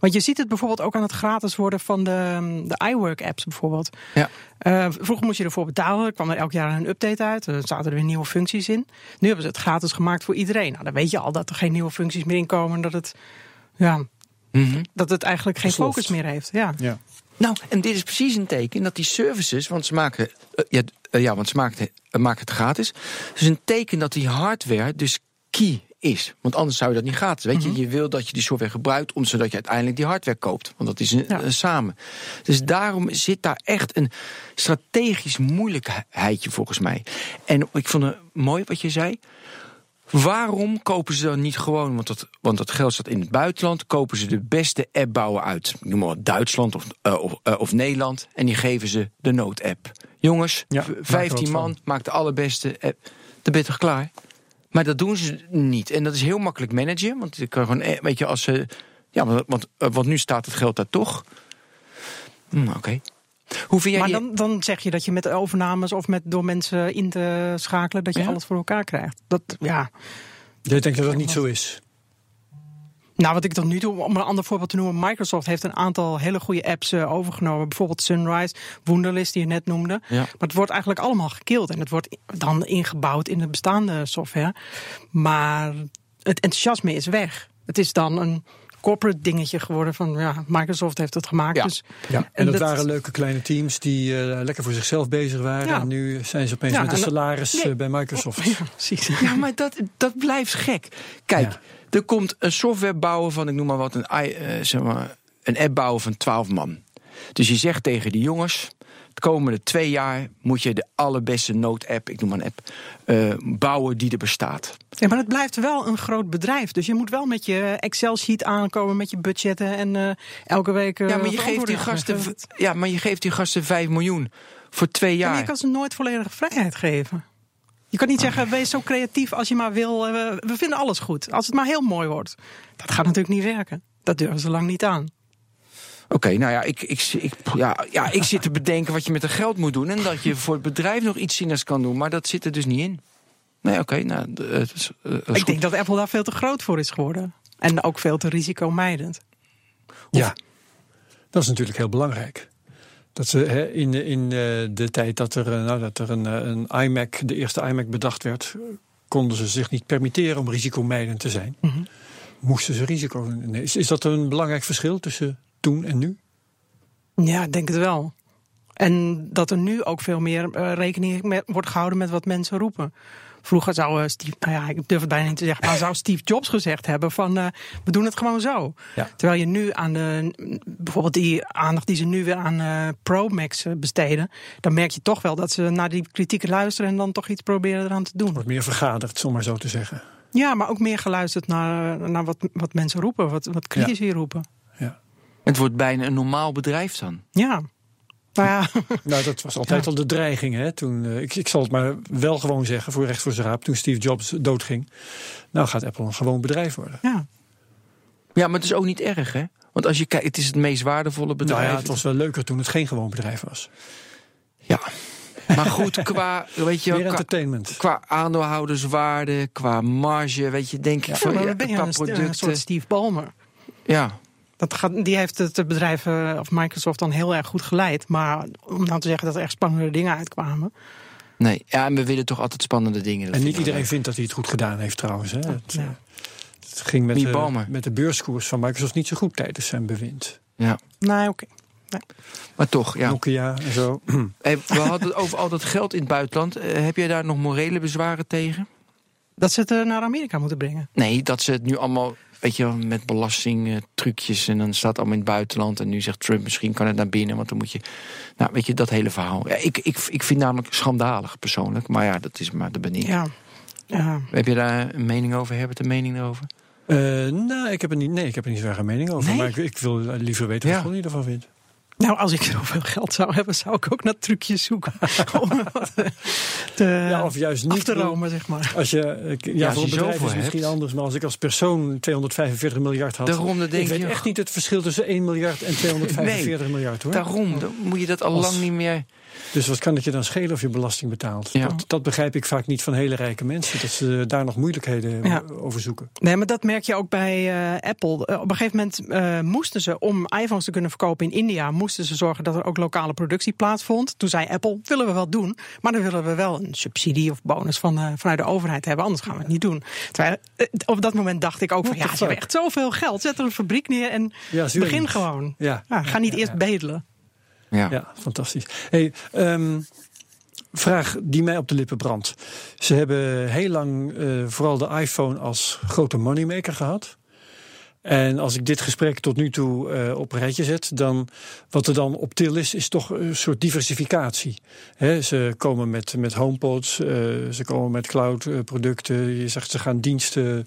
Want je ziet het bijvoorbeeld ook aan het gratis worden van de, de iWork-apps bijvoorbeeld. Ja. Eh, vroeger moest je ervoor betalen. Er kwam er elk jaar een update uit. Er zaten er weer nieuwe functies in. Nu hebben ze het gratis gemaakt voor iedereen. Nou, dan weet je al dat er geen nieuwe functies meer in komen. en Dat het, ja, Mhm. dat het eigenlijk geen Gesloft. focus meer heeft. Ja. ja. Nou, en dit is precies een teken dat die services, want ze maken, eh, ja, eh, ja, want ze maken, eh, maken het gratis. Dus een teken dat die hardware dus key is. Want anders zou je dat niet gratis. Weet je, je wil dat je die software gebruikt, om, zodat je uiteindelijk die hardware koopt. Want dat is een, Ja. een samen. Dus daarom zit daar echt een strategisch moeilijkheidje volgens mij. En ik vond het mooi wat je zei. Waarom kopen ze dan niet gewoon, want dat, want dat geld staat in het buitenland, kopen ze de beste app bouwen uit, ik noem maar Duitsland of, eh, of, eh, of Nederland, en die geven ze de nood-app. Jongens, Ja, v- maak er 15 wat van. man, maakt de allerbeste app. Dan ben je toch klaar? Maar dat doen ze niet. En dat is heel makkelijk managen, want je kan gewoon, eh, weet je, als ze, ja, want, want, want nu staat het geld daar toch. Hm, Oké. Hoe vind jij Maar dan, dan zeg je dat je met overnames of met door mensen in te schakelen, dat je Ja. alles voor elkaar krijgt. Dat, ja. Jij denkt dat dat niet zo is? Nou, wat ik tot nu toe, om een ander voorbeeld te noemen, Microsoft heeft een aantal hele goede apps eh, overgenomen. Bijvoorbeeld Sunrise, Wunderlist, die je net noemde. Ja. Maar het wordt eigenlijk allemaal gekild en het wordt dan ingebouwd in de bestaande software. Maar het enthousiasme is weg. Het is dan een corporate dingetje geworden van ja, Microsoft heeft het gemaakt. Ja. Dus, Ja. En, En dat, dat- waren leuke kleine teams die eh, lekker voor zichzelf bezig waren. Ja. En nu zijn ze opeens Ja, met een en- salaris Nee. eh, bij Microsoft. ja, precies. Ja, maar dat, dat blijft gek. Kijk, Ja. er komt een software bouwen van, ik noem maar wat, een, eh, zeg maar, een app bouwen van 12 man. Dus je zegt tegen die jongens, de komende twee jaar moet je de allerbeste nood-app, ik noem maar een app, eh, bouwen die er bestaat. Ja, maar het blijft wel een groot bedrijf. Dus je moet wel met je Excel-sheet aankomen, met je budgetten en eh, elke week. eh, Ja, maar je geeft die gasten, ja, maar je geeft die gasten 5 miljoen voor twee Ja, maar jaar. je kan ze nooit volledige vrijheid geven. Je kan niet zeggen, wees zo creatief als je maar wil. we vinden alles goed. Als het maar heel mooi wordt. Dat gaat natuurlijk niet werken. Dat durven ze lang niet aan. Oké, nou ja ik, ik, ik, ja, ja, ik zit te bedenken wat je met het geld moet doen. En dat je voor het bedrijf nog iets zinnigs kan doen. Maar dat zit er dus niet in. Nee, oké, nou, d- het is, eh, is Ik goed. denk dat Apple daar veel te groot voor is geworden. En ook veel te risicomijdend. Ja, dat is natuurlijk heel belangrijk. Dat ze hè, in, de- in eh, de tijd dat er, eh, nou, dat er een, eh, een iMac, de eerste iMac bedacht werd, eh, konden ze zich niet permitteren om risicomijdend te zijn. Mhm. Moesten ze risico nemen. Is, is dat een belangrijk verschil tussen toen en nu? Ja, ik denk het wel. En dat er nu ook veel meer eh, rekening met, wordt gehouden met wat mensen roepen. Vroeger zou uh, Steve, nou ja, ik durf het bijna niet te zeggen, maar zou Steve Jobs gezegd hebben van uh, we doen het gewoon zo. Ja. Terwijl je nu aan de, bijvoorbeeld die aandacht die ze nu weer aan Pro Max besteden, dan merk je toch wel dat ze naar die kritieken luisteren en dan toch iets proberen eraan te doen. Wordt meer vergaderd, om maar zo te zeggen. Ja, maar ook meer geluisterd naar, naar wat, wat mensen roepen, wat, wat critici ja. roepen. Het wordt bijna een normaal bedrijf dan. Ja. Nou, ja. nou, dat was altijd ja. al de dreiging. Hè? Toen, uh, ik, ik zal het maar wel gewoon zeggen, voor recht voor zijn raap, toen Steve Jobs doodging. Nou gaat Apple een gewoon bedrijf worden. Ja. Ja, maar het is ook niet erg, hè? Want als je kijkt, het is het meest waardevolle bedrijf. Nou ja, het was wel leuker toen het geen gewoon bedrijf was. Ja. Maar goed, qua, weet je, Meer qua, entertainment. qua aandeelhouderswaarde, qua marge, weet je, denk ik Ja, van ja, ben je een, soort Steve Ballmer. Ja, Dat gaat, die heeft het bedrijf of Microsoft dan heel erg goed geleid. Maar om nou te zeggen dat er echt spannende dingen uitkwamen. nee. Ja, en we willen toch altijd spannende dingen. En niet iedereen vindt dat hij het goed gedaan heeft trouwens. Hè? Het, Ja. eh, het ging met de, met de beurskoers van Microsoft niet zo goed tijdens zijn bewind. Ja, Nee, oké. maar toch, ja. Nokia en zo. Hey, we hadden het over al dat geld in het buitenland. Eh, heb jij daar nog morele bezwaren tegen? Dat ze het eh, naar Amerika moeten brengen. Nee, dat ze het nu allemaal, weet je, wel, met belastingtrucjes en dan staat het allemaal in het buitenland. En nu zegt Trump, misschien kan het naar binnen, want dan moet je. Nou, weet je, dat hele verhaal. Ja, ik, ik, ik vind namelijk schandalig persoonlijk, maar ja, dat is maar de benieuwd. Ja. ja. Heb je daar een mening over? Herbert, een mening erover? Eh, nou, ik heb er niet, nee, ik heb er niet zo erg een mening over. Nee? Maar ik, ik wil liever weten Ja. wat Ronnie ervan vindt. Nou, als ik zoveel geld zou hebben, zou ik ook naar trucjes zoeken. om wat eh, te, ja, of juist af niet. te romen, zeg maar. Als je, ik- ja, als voor een je bedrijf is misschien hebt. anders. Maar als ik als persoon 245 miljard had. Daarom, dan denk ik weet je, echt niet het verschil tussen 1 miljard en 245 miljard hoor. Daarom, dan moet je dat al lang niet meer. Dus wat kan het je dan schelen of je belasting betaalt? Ja. Dat, dat begrijp ik vaak niet van hele rijke mensen. Dat ze daar nog moeilijkheden Ja. over zoeken. Nee, maar dat merk je ook bij eh, Apple. Eh, op een gegeven moment eh, moesten ze, om iPhones te kunnen verkopen in India, moesten ze zorgen dat er ook lokale productie plaatsvond. Toen zei Apple, willen we wel doen, maar dan willen we wel een subsidie of bonus van, vanuit de overheid hebben, anders gaan we het niet doen. Terwijl, op dat moment dacht ik ook van, What ja, ze hebben echt zoveel geld. Zet er een fabriek neer en Ja, begin gewoon. Ja, ga niet eerst bedelen. Ja. ja fantastisch. Hey, ehm, vraag die mij op de lippen brandt. Ze hebben heel lang eh, vooral de iPhone als grote moneymaker gehad. En als ik dit gesprek tot nu toe eh, op een rijtje zet, dan wat er dan op til is, is toch een soort diversificatie. Ze komen met, met HomePods, eh, ze komen met cloud-producten. Je zegt ze gaan diensten.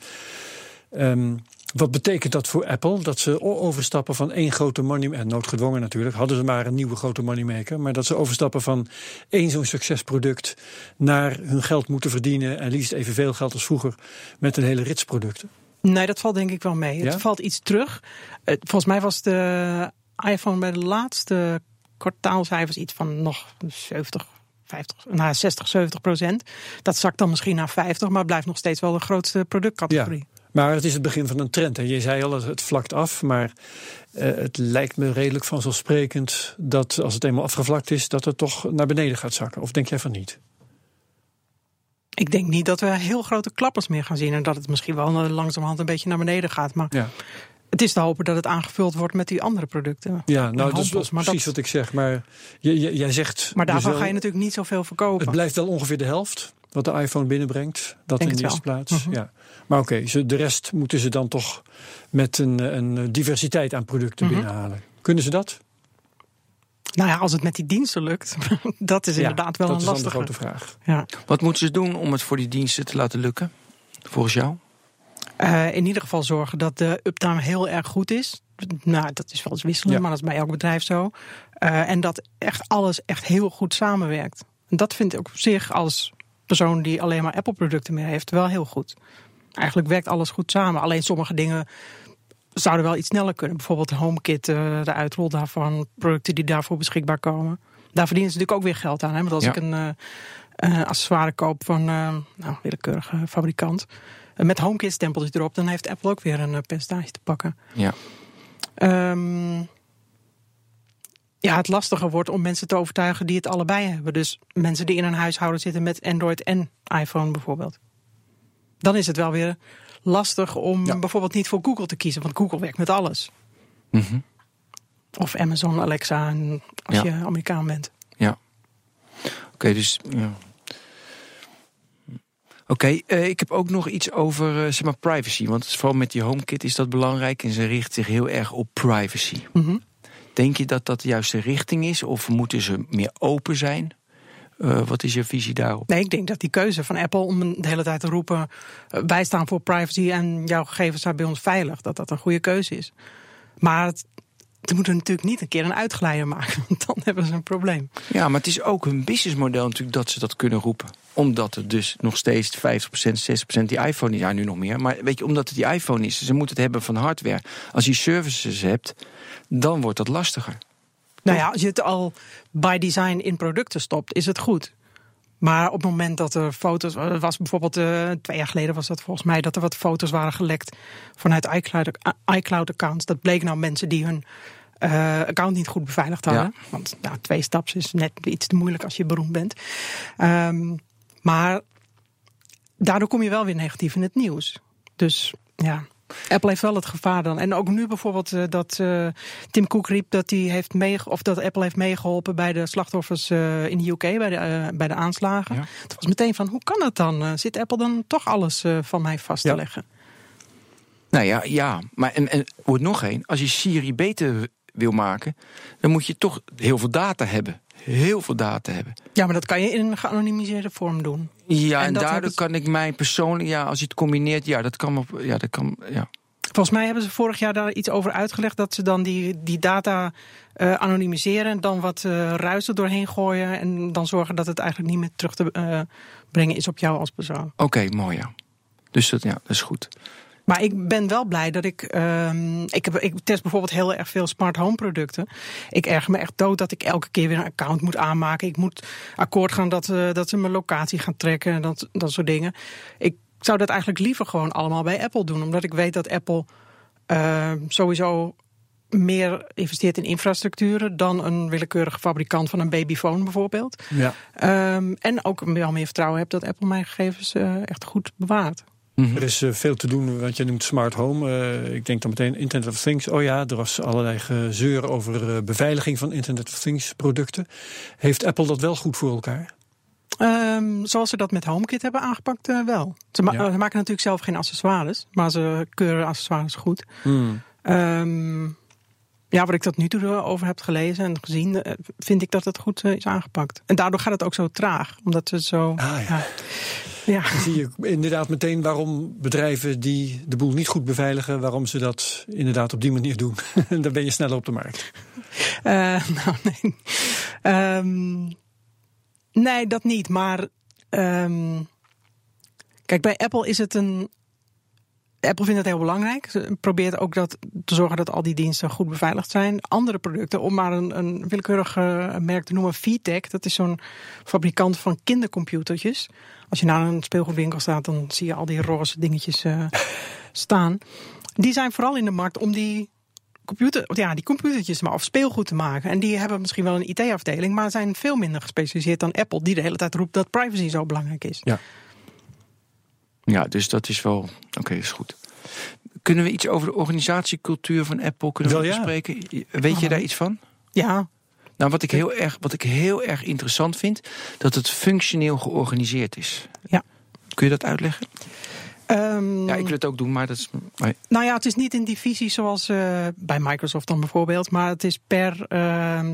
Ehm, wat betekent dat voor Apple? Dat ze overstappen van één grote money, en noodgedwongen natuurlijk, hadden ze maar een nieuwe grote moneymaker, maar dat ze overstappen van één zo'n succesproduct naar hun geld moeten verdienen en liefst evenveel geld als vroeger met een hele rits producten. Nee, dat valt denk ik wel mee. Ja? Het valt iets terug. Volgens mij was de iPhone bij de laatste kwartaalcijfers iets van nog 70, 50, nou 60, 70 procent. Dat zakt dan misschien naar 50, maar blijft nog steeds wel de grootste productcategorie. Maar het is het begin van een trend. En je zei al, het- het vlakt af. Maar eh, het lijkt me redelijk vanzelfsprekend dat als het eenmaal afgevlakt is, dat het toch naar beneden gaat zakken. Of denk jij van niet? Ik denk niet dat we heel grote klappers meer gaan zien en dat het misschien wel eh, langzamerhand een beetje naar beneden gaat. Maar Ja, het is te hopen dat het aangevuld wordt met die andere producten. ja nou, dat is precies dat- wat ik zeg. Maar jij zegt. Maar daarvan ga je natuurlijk niet zoveel verkopen. Het blijft wel ongeveer de helft wat de iPhone binnenbrengt. Dat Denk in de eerste wel. plaats. Mhm. ja. Maar oké, ze de rest moeten ze dan toch met een, een diversiteit aan producten Mhm. binnenhalen. Kunnen ze dat? Nou ja, als het met die diensten lukt, dat is inderdaad wel dat een lastige. grote vraag. Ja. Wat moeten ze doen om het voor die diensten te laten lukken? Volgens jou? Eh, in ieder geval zorgen dat de uptime heel erg goed is. Nou, dat is wel eens wisselen, Ja. maar dat is bij elk bedrijf zo. Eh, en dat echt alles echt heel goed samenwerkt. En dat vind ik op zich als persoon die alleen maar Apple-producten meer heeft wel heel goed. Eigenlijk werkt alles goed samen. Alleen sommige dingen zouden wel iets sneller kunnen. Bijvoorbeeld de HomeKit, eh, de uitrol daarvan, producten die daarvoor beschikbaar komen. Daar verdienen ze natuurlijk ook weer geld aan. Hè? Want als Ja. ik een eh, eh, accessoire koop van eh nou, willekeurige fabrikant. eh, met HomeKit stempeltje erop, dan heeft Apple ook weer een eh, percentage te pakken. Ja. Ehm, ja, het lastiger wordt om mensen te overtuigen die het allebei hebben. Dus mensen die in een huishouden zitten met Android en iPhone bijvoorbeeld. Dan is het wel weer lastig om Ja. bijvoorbeeld niet voor Google te kiezen, want Google werkt met alles. Mhm. Of Amazon, Alexa, als Ja. je Amerikaan bent. Ja. Oké, dus. Ja. Oké, eh, ik heb ook nog iets over uh, zeg maar privacy. Want vooral met die HomeKit is dat belangrijk. En ze richt zich heel erg op privacy. Mm Denk je dat dat de juiste richting is? Of moeten ze meer open zijn? Uh, wat is je visie daarop? Nee, ik denk dat die keuze van Apple om de hele tijd te roepen: wij staan voor privacy en jouw gegevens zijn bij ons veilig, dat dat een goede keuze is. Maar het, ze moeten natuurlijk niet een keer een uitglijder maken, want dan hebben ze een probleem. Ja, maar het is ook een businessmodel natuurlijk dat ze dat kunnen roepen. Omdat het dus nog steeds 50%, 60% die iPhone is. Ja, nu nog meer. Maar weet je, omdat het die iPhone is, ze moeten het hebben van hardware. Als je services hebt, dan wordt dat lastiger. Nou ja, als je het al by design in producten stopt, is het goed. Maar op het moment dat er foto's. was bijvoorbeeld uh, twee jaar geleden was dat volgens mij. dat er wat foto's waren gelekt vanuit iCloud-accounts. Dat bleek nou mensen die hun uh, account niet goed beveiligd hadden. Want nou, twee staps is net iets te moeilijk als je beroemd bent. Um, maar daardoor kom je wel weer negatief in het nieuws. Dus ja. Apple heeft wel het gevaar dan. En ook nu bijvoorbeeld uh, dat uh, Tim Cook riep dat hij heeft mee, of dat Apple heeft meegeholpen bij de slachtoffers uh, in de UK, bij de, bij de aanslagen. Ja. Het was meteen van hoe kan dat dan? zit Apple dan toch alles van mij vast te leggen? Nou ja, ja. Maar en, en wordt nog één. Als je Siri beter wil maken, dan moet je toch heel veel data hebben. Heel veel data hebben. Ja, maar dat kan je in een geanonimiseerde vorm doen. Ja, en, daardoor kan ik mij persoonlijk, ja, als je het combineert, ja, dat kan. Op, ja, dat kan ja. Volgens mij hebben ze vorig jaar daar iets over uitgelegd. Dat ze dan die, die data uh, anonimiseren. En dan wat uh, ruis er doorheen gooien. En dan zorgen dat het eigenlijk niet meer terug te uh, brengen is op jou als persoon. Oké, mooi ja. Dus dat, ja, dat is goed. Maar ik ben wel blij dat ik. Uh, ik, heb, ik test bijvoorbeeld heel erg veel smart home producten. Ik erger me echt dood dat ik elke keer weer een account moet aanmaken. Ik moet akkoord gaan dat, uh, dat ze mijn locatie gaan trekken en dat, dat soort dingen. Ik zou dat eigenlijk liever gewoon allemaal bij Apple doen. Omdat ik weet dat Apple uh, sowieso meer investeert in infrastructuren dan een willekeurige fabrikant van een babyphone bijvoorbeeld. Ja. Um, en ook wel meer vertrouwen heb dat Apple mijn gegevens uh, echt goed bewaart. Mhm. Er is uh, veel te doen, wat je noemt smart home. Uh, ik denk dan meteen Internet of Things. Oh ja, er was allerlei gezeur over uh, beveiliging van Internet of Things producten. Heeft Apple dat wel goed voor elkaar? Um, zoals ze dat met HomeKit hebben aangepakt, wel. Ze, ma ja. ze, maken natuurlijk zelf geen accessoires, maar ze keuren accessoires goed. Um, ja, wat ik tot nu toe over heb gelezen en gezien, vind ik dat het goed is aangepakt. En daardoor gaat het ook zo traag, omdat ze zo. Ah, ja. ja ja. Dan zie je inderdaad meteen waarom bedrijven die de boel niet goed beveiligen, waarom ze dat inderdaad op die manier doen. En dan ben je sneller op de markt. Uh, nou, nee. Um, nee, dat niet. Maar um, kijk, bij Apple is het een. Apple vindt het heel belangrijk. Ze probeert ook dat, te zorgen dat al die diensten goed beveiligd zijn. Andere producten, om maar een, een willekeurig merk te noemen, VTech, dat is zo'n fabrikant van kindercomputertjes. Als je naar een speelgoedwinkel staat, dan zie je al die roze dingetjes uh, staan. Die zijn vooral in de markt om die computer, ja, die computertjes maar of speelgoed te maken. En die hebben misschien wel een IT-afdeling, maar zijn veel minder gespecialiseerd dan Apple, die de hele tijd roept dat privacy zo belangrijk is. Ja, ja dus dat is wel. Oké, okay, is goed. Kunnen we iets over de organisatiecultuur van Apple kunnen wel, bespreken? Ja. Weet je daar iets van? Ja, nou, wat ik, heel erg, wat ik heel erg interessant vind, dat het functioneel georganiseerd is. Ja. Kun je dat uitleggen? Um, ja, ik wil het ook doen, maar dat is. Nou ja, het is niet in divisies zoals uh, bij Microsoft dan bijvoorbeeld, maar het is per. Uh,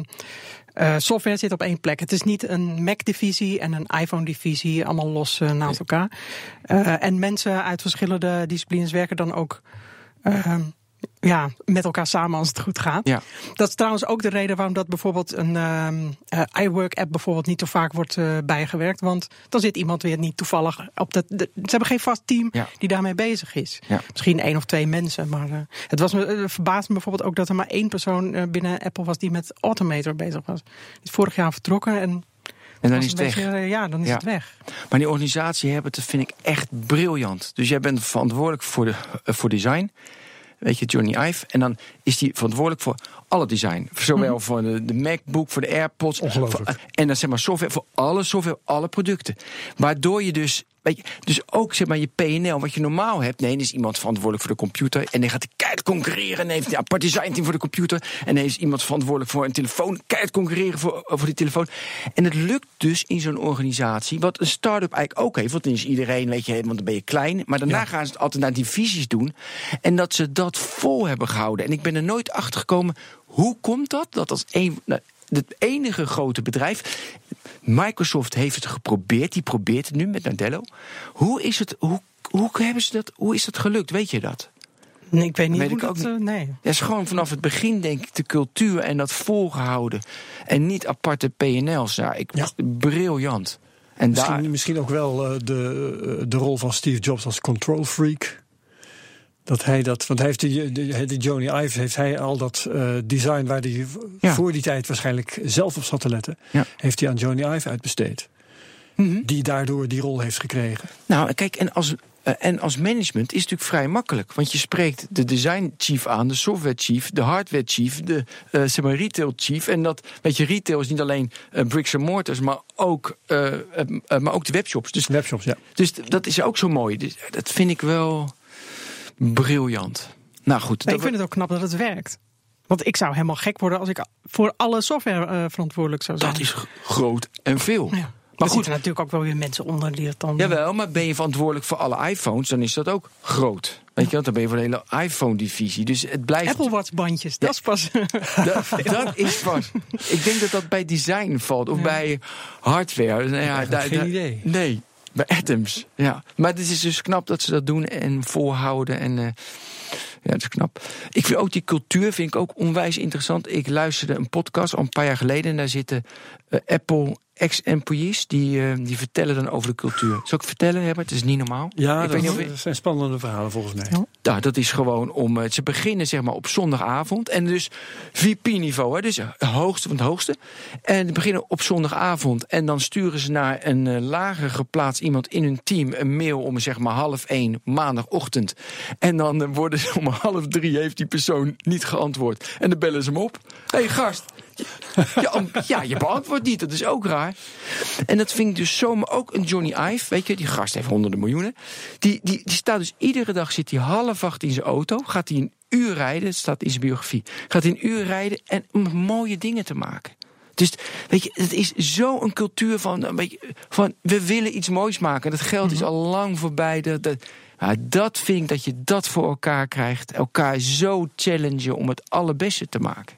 uh, software zit op één plek. Het is niet een Mac-divisie en een iPhone-divisie, allemaal los uh, naast elkaar. Uh, en mensen uit verschillende disciplines werken dan ook ehm, ja, met elkaar samen als het goed gaat. Ja. Dat is trouwens ook de reden waarom dat bijvoorbeeld een uh, uh, iWork-app bijvoorbeeld niet zo vaak wordt uh, bijgewerkt. Want dan zit iemand weer niet toevallig op dat. De, ze hebben geen vast team ja. die daarmee bezig is. Ja. Misschien één of twee mensen. Maar uh, het was me, verbaasde me bijvoorbeeld ook dat er maar één persoon binnen Apple was die met Automator bezig was. Die is vorig jaar vertrokken en en dan is het weg. Ja, dan is ja. het weg. Maar die organisatie hebben, dat vind ik echt briljant. Dus jij bent verantwoordelijk voor, de, voor design weet je, Johnny Ive. En dan is hij verantwoordelijk voor alle design. Zowel mm. voor de, de, MacBook, voor de AirPods. Voor, en dan zeg maar software voor alle software, alle producten. Waardoor je dus weet je, dus ook zeg maar je PNL, wat je normaal hebt. Nee, dan is iemand verantwoordelijk voor de computer. En dan gaat hij keihard concurreren. En heeft een apart designteam voor de computer. En dan is iemand verantwoordelijk voor een telefoon. Keihard concurreren voor, voor die telefoon. En het lukt dus in zo'n organisatie. Wat een start-up eigenlijk ook heeft. Want dan is iedereen, weet je, want dan ben je klein. Maar daarna gaan ze het altijd naar divisies doen. En dat ze dat vol hebben gehouden. En ik ben er nooit achter gekomen. Hoe komt dat? Dat als een. Nou, het enige grote bedrijf. Microsoft heeft het geprobeerd. Die probeert het nu met Nadello. Hoe is het? Hoe, hoe hebben ze dat? Hoe is dat gelukt? Weet je dat? Nee, ik weet niet Weet hoe ik ook dat... niet. eh, nee. Dat is gewoon vanaf het begin, denk ik, de cultuur en dat volgehouden. En niet aparte PNL's. Ja, ik, Ja. Briljant. En daar, Misschien, misschien ook wel eh, de, eh, de rol van Steve Jobs als control freak. Dat hij dat, want hij heeft die, de, de Joni Ive heeft hij al dat eh, design waar hij Ja. voor die tijd waarschijnlijk zelf op zat te letten, Ja. heeft hij aan Joni Ive uitbesteed. Mhm. Die daardoor die rol heeft gekregen. Nou, kijk, en als, eh, en als management is het natuurlijk vrij makkelijk. Want je spreekt de design chief aan, de software chief, de hardware chief, de eh, zeg maar retail chief. En dat, weet je, retail is niet alleen bricks and mortars, maar ook, maar ook de webshops. Dus, Webshops, ja. dus dat is ook zo mooi. Dus, dat vind ik wel briljant. Nou goed, Nee, ik vind het ook knap dat het werkt. Want ik zou helemaal gek worden als ik voor alle software eh, verantwoordelijk zou zijn. dat is groot en veel. Ja. Maar er goed, zitten natuurlijk ook wel weer mensen onder die het dan... Jawel, maar ben je verantwoordelijk voor alle iPhones, dan is dat ook groot. Weet je, want dan ben je voor de hele iPhone-divisie. Dus het blijft. Apple Watch bandjes, dat is pas... Dat, dat is vast. Ik denk dat dat bij design valt, of bij hardware. Nou ja, geen idee. Nee, bij Atoms. Ja. Maar het is dus knap dat ze dat doen en voorhouden. En, eh, ja, het is knap. Ik vind ook die cultuur vind ik ook onwijs interessant. Ik luisterde een podcast al een paar jaar geleden. En daar zitten eh, Apple ex-employees. Die, eh, die vertellen dan over de cultuur. Zal ik vertellen, Herbert? Het is niet normaal. Ja, ik dat, weet niet of zijn spannende verhalen volgens mij. Ja. nou, dat is gewoon om. eh, Ze beginnen zeg maar op zondagavond. En dus VP-niveau, hè, dus het hoogste van het hoogste. En ze beginnen op zondagavond. En dan sturen ze naar een eh, lager geplaatst iemand in hun team een mail om zeg maar half één maandagochtend. En dan eh, worden ze om half drie heeft die persoon niet geantwoord. En dan bellen ze hem op. Hé hey, gast. Ja, om- ja, je beantwoordt niet. Dat is ook raar. En dat vind ik dus zo. Maar ook een Johnny Ive, weet je, die gast heeft honderden miljoenen. Die, die, die staat dus iedere dag, zit hij half acht in zijn auto. Gaat hij een uur rijden, staat in zijn biografie. Gaat hij een uur rijden en om mooie dingen te maken. Dus weet je, het is zo een cultuur van, een beetje, van we willen iets moois maken. Dat geld is al lang voorbij. Dat, dat, ja, dat vind ik dat je dat voor elkaar krijgt. Elkaar zo challengen om het allerbeste te maken.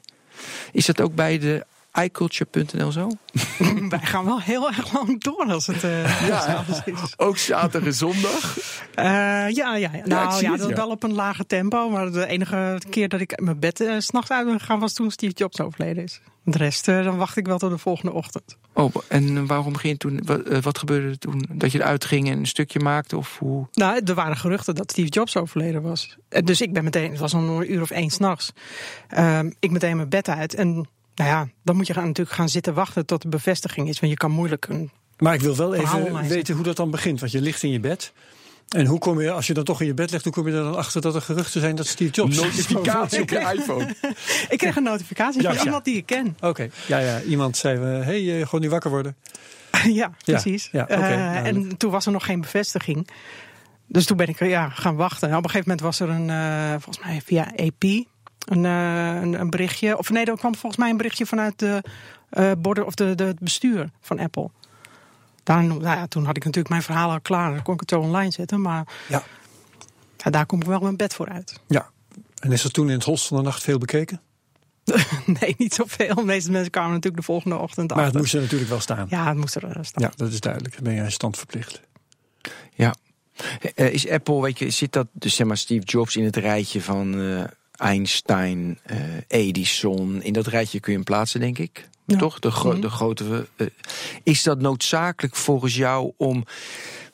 Is dat ook bij de iCulture.nl zo? Wij gaan wel heel erg lang door als het eh Ja, is. Ook zaterdag en zondag. Eh, ja, ja, Nou ja, het, dat wel op een lager tempo. Maar de enige keer dat ik mijn bed eh, s s'nachts uit ben gegaan was toen Steve Jobs overleden is. De rest, eh, dan wacht ik wel tot de volgende ochtend. Oh, en waarom ging je toen? Wat, eh, wat gebeurde er toen? Dat je eruit ging en een stukje maakte? Of hoe? Nou, er waren geruchten dat Steve Jobs overleden was. Eh, Dus ik ben meteen, het was nog een uur of één s'nachts. Ehm ik meteen mijn bed uit. En nou ja, dan moet je gaan, natuurlijk gaan zitten wachten tot de bevestiging is. Want je kan moeilijk een Maar ik wil wel even weten hoe dat dan begint. Want je ligt in je bed. En hoe kom je, als je dan toch in je bed ligt, hoe kom je er dan achter dat er geruchten zijn dat Steve Jobs. Notificatie op je iPhone. Ik kreeg een notificatie Ja, van ja. iemand die ik ken. Oké, ja, ja. Iemand zei: hé, hey, eh, gewoon niet wakker worden. ja, precies. ja, oké, Eh, duidelijk. en toen was er nog geen bevestiging. Dus toen ben ik ja, gaan wachten. En op een gegeven moment was er een, eh, volgens mij via AP, een, eh, een, een berichtje. Of nee, er kwam volgens mij een berichtje vanuit de eh borden of de, de, het bestuur van Apple. Daar, nou ja, toen had ik natuurlijk mijn verhaal al klaar. Dan kon ik het zo online zetten. Maar Ja. ja, daar kom ik wel mijn bed voor uit. Ja. En is er toen in het holst van de nacht veel bekeken? nee, niet zoveel. De meeste mensen kwamen natuurlijk de volgende ochtend Maar het moest er natuurlijk wel staan. Ja, het moest er eh, staan. Ja, dat is duidelijk. Dan ben je aan stand verplicht. Ja. Eh, is Apple, weet je, zit dat dus zeg maar Steve Jobs in het rijtje van eh, Einstein, eh, Edison? In dat rijtje kun je hem plaatsen, denk ik. Ja. Toch? De, gro- Mhm. de grote. eh, is dat noodzakelijk volgens jou om.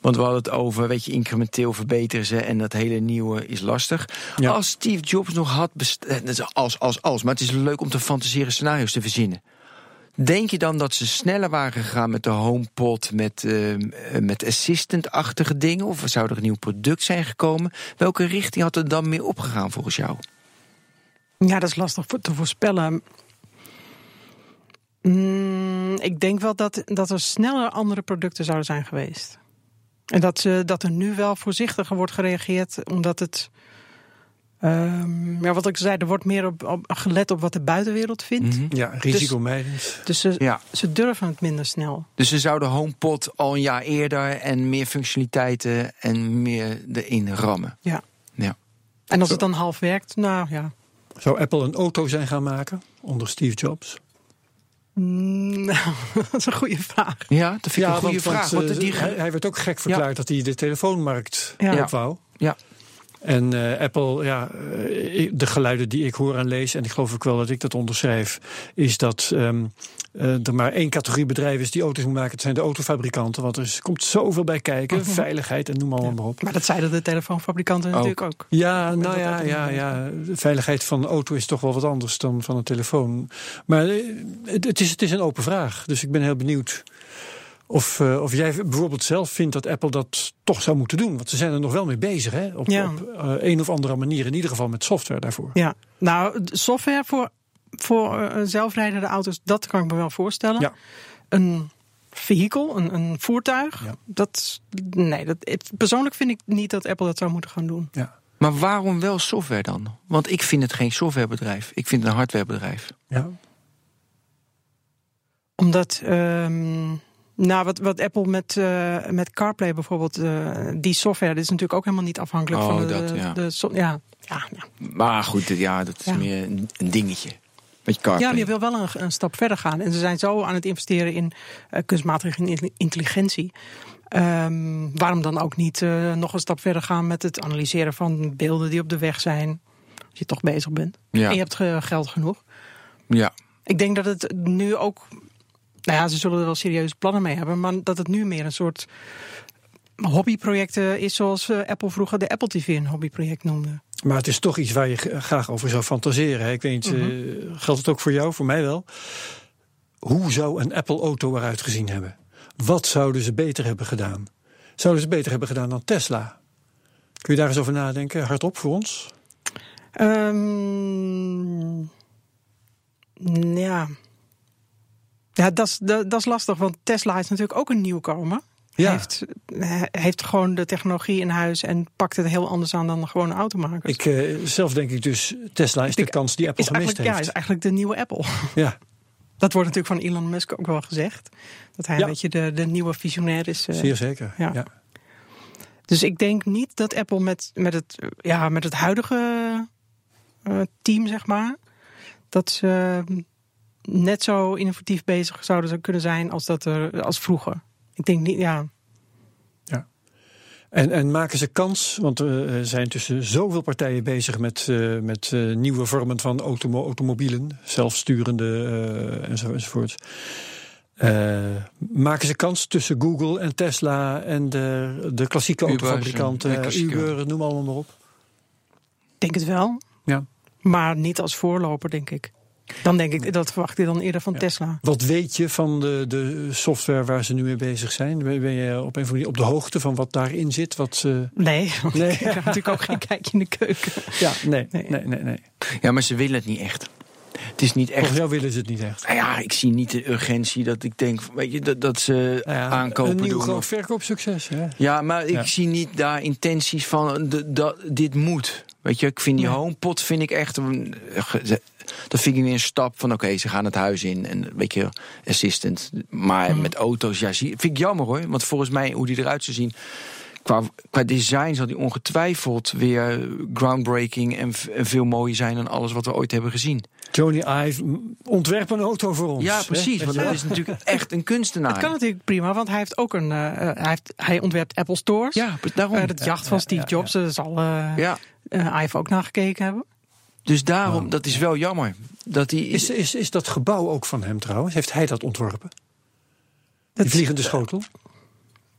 Want we hadden het over, weet je, incrementeel verbeteren ze en dat hele nieuwe is lastig. Ja. Als Steve Jobs nog had bestaan. Als, als, als. Maar het is leuk om te fantaseren scenario's te verzinnen. Denk je dan dat ze sneller waren gegaan met de HomePod, met, eh, eh, met assistant-achtige dingen? Of zou er een nieuw product zijn gekomen? Welke richting had er dan meer opgegaan volgens jou? Ja, dat is lastig te voorspellen. Mm, ik denk wel dat, dat er sneller andere producten zouden zijn geweest. En dat, ze, dat er nu wel voorzichtiger wordt gereageerd, omdat het. Um, ja, wat ik zei, er wordt meer op, op, gelet op wat de buitenwereld vindt. Mm -hmm. Ja, risicomijdend. Dus, dus ze, ja. ze, durven het minder snel. Dus ze zouden HomePod al een jaar eerder en meer functionaliteiten en meer erin rammen. Ja. ja. En als het dan half werkt, nou ja. Zou Apple een auto zijn gaan maken onder Steve Jobs? Nou, dat is een goede vraag. Ja, dat vind ik ja, een goede vraag. Want, want die... hij, hij, werd ook gek verklaard ja. dat hij de telefoonmarkt ja. op wou. Ja. En uh, Apple, ja, de geluiden die ik hoor en lees, en ik geloof ook wel dat ik dat onderschrijf, is dat um, uh, er maar één categorie bedrijven is die auto's moet maken. Dat zijn de autofabrikanten. Want er komt zoveel bij kijken. Veiligheid en noem maar, ja. maar op. Maar dat zeiden de telefoonfabrikanten natuurlijk ook. Ja, nou ja, ja, ja. De veiligheid van een auto is toch wel wat anders dan van een telefoon. Maar het, het, is, het is een open vraag. Dus ik ben heel benieuwd. Of, uh, of jij bijvoorbeeld zelf vindt dat Apple dat toch zou moeten doen. Want ze zijn er nog wel mee bezig, hè? Op, ja. op uh, een of andere manier, in ieder geval met software daarvoor. Ja, nou, software voor, voor uh, zelfrijdende auto's, dat kan ik me wel voorstellen. Ja. Een vehikel, een, een voertuig, ja. dat, nee, dat, het, persoonlijk vind ik niet dat Apple dat zou moeten gaan doen. Ja. Maar waarom wel software dan? Want ik vind het geen softwarebedrijf. Ik vind het een hardwarebedrijf. Ja. Omdat... Um, nou, wat, wat Apple met, uh, met CarPlay bijvoorbeeld, uh, die software, dat is natuurlijk ook helemaal niet afhankelijk oh, van de, dat, ja. de, ja, ja, ja. Maar goed, ja, dat is ja. meer een, een dingetje. Ja, maar je wil wel een, een, stap verder gaan. En ze zijn zo aan het investeren in uh, kunstmatige intelligentie. Um, waarom dan ook niet nog een stap verder gaan met het analyseren van beelden die op de weg zijn? Als je toch bezig bent. Ja. En je hebt geld genoeg. Ja. Ik denk dat het nu ook nou ja, ze zullen er wel serieuze plannen mee hebben. Maar dat het nu meer een soort hobbyproject is zoals Apple vroeger de Apple TV een hobbyproject noemde. Maar het is toch iets waar je graag over zou fantaseren. Ik weet niet, mm -hmm. uh, geldt het ook voor jou, voor mij wel? Hoe zou een Apple-auto eruit gezien hebben? Wat zouden ze beter hebben gedaan? Zouden ze beter hebben gedaan dan Tesla? Kun je daar eens over nadenken, hardop voor ons? Um, ja. Ja, dat is, dat, dat is lastig, want Tesla is natuurlijk ook een nieuwkomer. Ja. Heeft, heeft gewoon de technologie in huis en pakt het heel anders aan dan gewone automakers. Ik, uh, zelf denk ik dus, Tesla is de kans die Apple is gemist heeft. Ja, is eigenlijk de nieuwe Apple. Ja. Dat wordt natuurlijk van Elon Musk ook wel gezegd. Dat hij Ja. een beetje de, de nieuwe visionair is. eh. Zeer zeker. ja. Ja. Dus ik denk niet dat Apple met, met, het, ja, met het huidige eh, team, zeg maar, dat ze net zo innovatief bezig zouden kunnen zijn als, dat er, als vroeger. Ik denk niet, ja. En, en maken ze kans, want eh, er zijn tussen zoveel partijen bezig met, eh, met eh, nieuwe vormen van automo automobielen, zelfsturende eh, enzo, enzovoort. Eh, maken ze kans tussen Google en Tesla en de, de klassieke Uber, autofabrikanten, klassieke. Uber, noem allemaal maar op. Ik denk het wel. Ja. Maar niet als voorloper, denk ik. Dan denk ik, dat verwacht ik dan eerder van Ja. Tesla. Wat weet je van de, de software waar ze nu mee bezig zijn? Ben ben je op een of andere op de hoogte van wat daarin zit? Wat ze... Nee, want Nee. ik heb natuurlijk ook geen kijkje in de keuken. Ja, nee, nee, Nee. nee, nee. Ja, maar ze willen het niet echt. Het is niet echt. Volgens jou willen ze het niet echt. Nou ja, ik zie niet de urgentie dat ik denk, weet je, dat, dat ze Nou ja, aankopen een nieuw doen. groot verkoopsucces. Hè? Ja, maar ik zie niet daar intenties van, de, dat, dit moet. Weet je, ik vind die Nee. HomePod vind ik echt een, dat vind ik weer een stap van, oké, ze gaan het huis in en weet je, assistant. Maar met auto's, ja, zie, vind ik jammer hoor, want volgens mij hoe die eruit zou zien. Qua, qua design zal die ongetwijfeld weer groundbreaking en veel mooier zijn dan alles wat we ooit hebben gezien. Johnny Ive, ontwerp een auto voor ons. Ja, hè? precies. Want dat is natuurlijk echt een kunstenaar. Het kan natuurlijk prima, want hij heeft ook een. eh, eh, hij, heeft, hij ontwerpt Apple Stores. Ja, daarom. Eh, dat jacht van Steve ja, Jobs eh, zal eh ja, eh, Ive ook nagekeken hebben. dus daarom, dat is wel jammer. Dat die, Is, is, is dat gebouw ook van hem trouwens? Heeft hij dat ontworpen? Dat, Die vliegende schotel?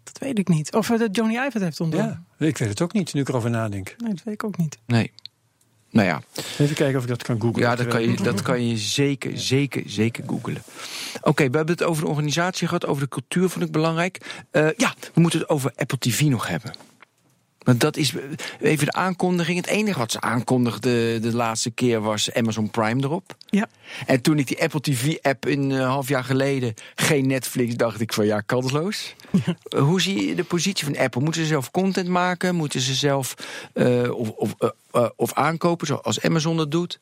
dat weet ik niet. Of eh, dat Johnny Ive het heeft ontworpen. Ja, ik weet het ook niet, nu ik erover nadenk. Nee, dat weet ik ook niet. Nee. Nou ja, Even kijken of ik dat kan googlen. ja dat, kan je, dat kan je zeker, zeker, zeker googelen. Oké, we hebben het over de organisatie gehad, over de cultuur vond ik belangrijk. Eh, ja, we moeten het over Apple TV nog hebben. Want dat is even de aankondiging. Het enige wat ze aankondigde de laatste keer was Amazon Prime erop. Ja. En toen ik die Apple TV-app een uh, half jaar geleden geen Netflix, dacht ik van ja, kansloos. Ja. Hoe zie je de positie van Apple? Moeten ze zelf content maken? Moeten ze zelf uh, of, of, uh, of aankopen, zoals Amazon dat doet?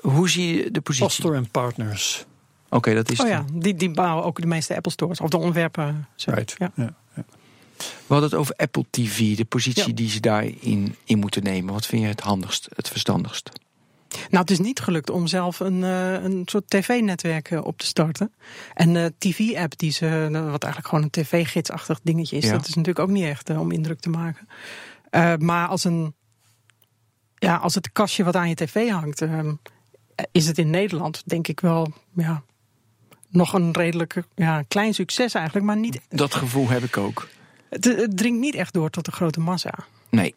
Hoe zie je de positie? Pastor en Partners. Oké, okay, dat is. Oh ja, die, die bouwen ook de meeste Apple stores of de ontwerpen. Right. Ja. ja. ja. We hadden het over Apple TV, de positie ja. die ze daarin in moeten nemen. Wat vind je het handigst, het verstandigst? Nou, het is niet gelukt om zelf een, uh, een soort tv-netwerk uh, op te starten. En de TV-app, die ze, wat eigenlijk gewoon een tv-gidsachtig dingetje is, ja. dat is natuurlijk ook niet echt uh, om indruk te maken. maar als een, ja, als het kastje wat aan je tv hangt, is het in Nederland, denk ik wel, ja, nog een redelijk ja, klein succes eigenlijk, maar niet. Dat gevoel heb ik ook. Het, het dringt niet echt door tot de grote massa. Nee,